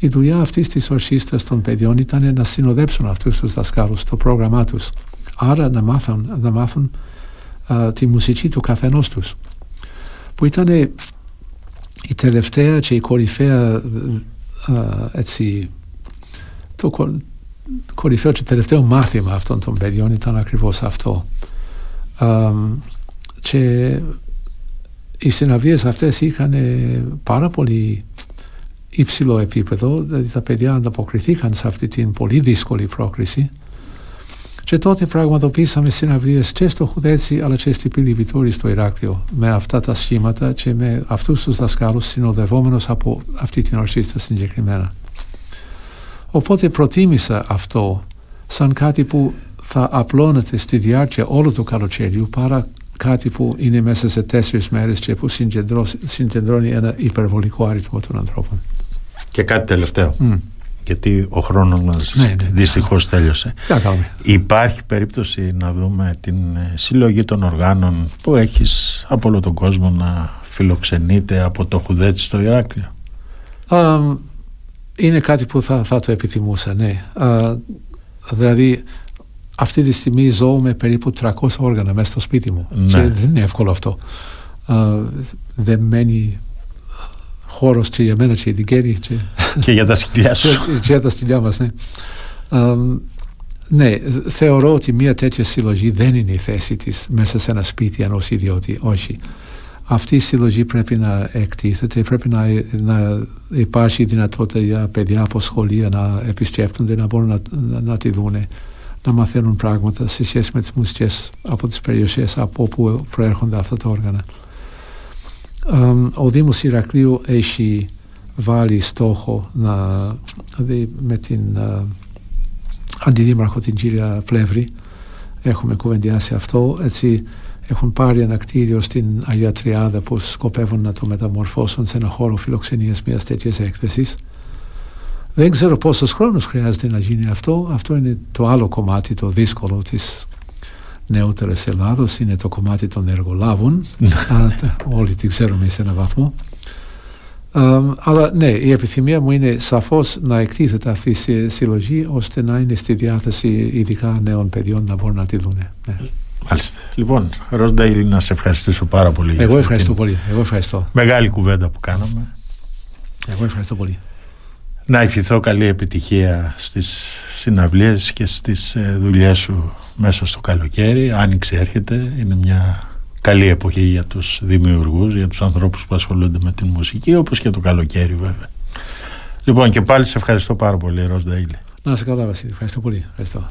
Speaker 2: η δουλειά αυτής της ορχήστρας των παιδιών ήταν να συνοδέψουν αυτούς τους δασκάλους στο πρόγραμμά τους. Άρα να μάθουν, να μάθουν α, τη μουσική του καθενός τους που ήταν η τελευταία και η κορυφαία α, έτσι το κο- κορυφαίο και τελευταίο μάθημα αυτών των παιδιών ήταν ακριβώς αυτό. Και οι συναυλίες αυτές είχαν πάρα πολύ υψηλό επίπεδο, δηλαδή τα παιδιά ανταποκριθήκαν σε αυτή την πολύ δύσκολη πρόκριση και τότε πραγματοποιήσαμε συναυλίες και στο Χουδέτσι αλλά και στην Πύλη Βιτόρη στο Ηράκλειο με αυτά τα σχήματα και με αυτούς τους δασκάλους συνοδευόμενος από αυτή την ορχήστρα συγκεκριμένα. Οπότε προτίμησα αυτό σαν κάτι που θα απλώνεται στη διάρκεια όλου του καλοκαιριού παρά κάτι που είναι μέσα σε τέσσερις μέρες και που συγκεντρώνει ένα υπερβολικό αριθμό των ανθρώπων.
Speaker 1: Και κάτι τελευταίο. Mm. Γιατί ο χρόνος μας ναι, ναι, ναι. δυστυχώς τέλειωσε. Υπάρχει περίπτωση να δούμε την ε, συλλογή των οργάνων που έχεις από όλο τον κόσμο να φιλοξενείται από το Χουδέτσι στο Ηράκλειο.
Speaker 2: είναι κάτι που θα, θα το επιθυμούσα, ναι. δηλαδή αυτή τη στιγμή ζω με περίπου 300 όργανα μέσα στο σπίτι μου. Ναι. Και δεν είναι εύκολο αυτό. δεν μένει χώρος και για μένα και για την Κέρι
Speaker 1: και, και για τα σκυλιά σου
Speaker 2: και για τα σκυλιά μας ναι. ναι, θεωρώ ότι μια τέτοια συλλογή δεν είναι η θέση της μέσα σε ένα σπίτι ενός ιδιώτη, όχι αυτή η συλλογή πρέπει να εκτίθεται, πρέπει να, να υπάρχει δυνατότητα για παιδιά από σχολεία να επισκέπτονται, να μπορούν να, να, να τη δούνε να μαθαίνουν πράγματα σε σχέση με τις μουσικές από τις περιοχές από όπου προέρχονται αυτά τα όργανα. Ο Δήμος Ηρακλείου έχει βάλει στόχο να, δηλαδή με την uh, αντιδήμαρχο την κυρία Πλεύρη έχουμε κουβεντιάσει αυτό έτσι έχουν πάρει ένα κτίριο στην Αγία Τριάδα που σκοπεύουν να το μεταμορφώσουν σε ένα χώρο φιλοξενίας μιας τέτοιας έκθεσης δεν ξέρω πόσος χρόνος χρειάζεται να γίνει αυτό. Αυτό είναι το άλλο κομμάτι, το δύσκολο της νεότερης Ελλάδος. Είναι το κομμάτι των εργολάβων. Όλοι την ξέρουμε σε έναν βαθμό. αλλά ναι, η επιθυμία μου είναι σαφώς να εκτίθεται αυτή η συλλογή ώστε να είναι στη διάθεση ειδικά νέων παιδιών να μπορούν να τη δουν. Ναι.
Speaker 1: Μάλιστα. Λοιπόν, Ροσντέιλ, να σε ευχαριστήσω πάρα πολύ.
Speaker 2: Εγώ ευχαριστώ πολύ. Εγώ ευχαριστώ.
Speaker 1: Μεγάλη κουβέντα που κάναμε.
Speaker 2: Εγώ ευχαριστώ πολύ.
Speaker 1: Να ευχηθώ καλή επιτυχία στις συναυλίες και στις ε, δουλειές σου μέσα στο καλοκαίρι. Άνοιξε έρχεται, είναι μια καλή εποχή για τους δημιουργούς, για τους ανθρώπους που ασχολούνται με την μουσική, όπως και το καλοκαίρι βέβαια. Λοιπόν και πάλι σε ευχαριστώ πάρα πολύ Ροζ
Speaker 2: Να σε καλά Βασίλη, ευχαριστώ πολύ. Ευχαριστώ.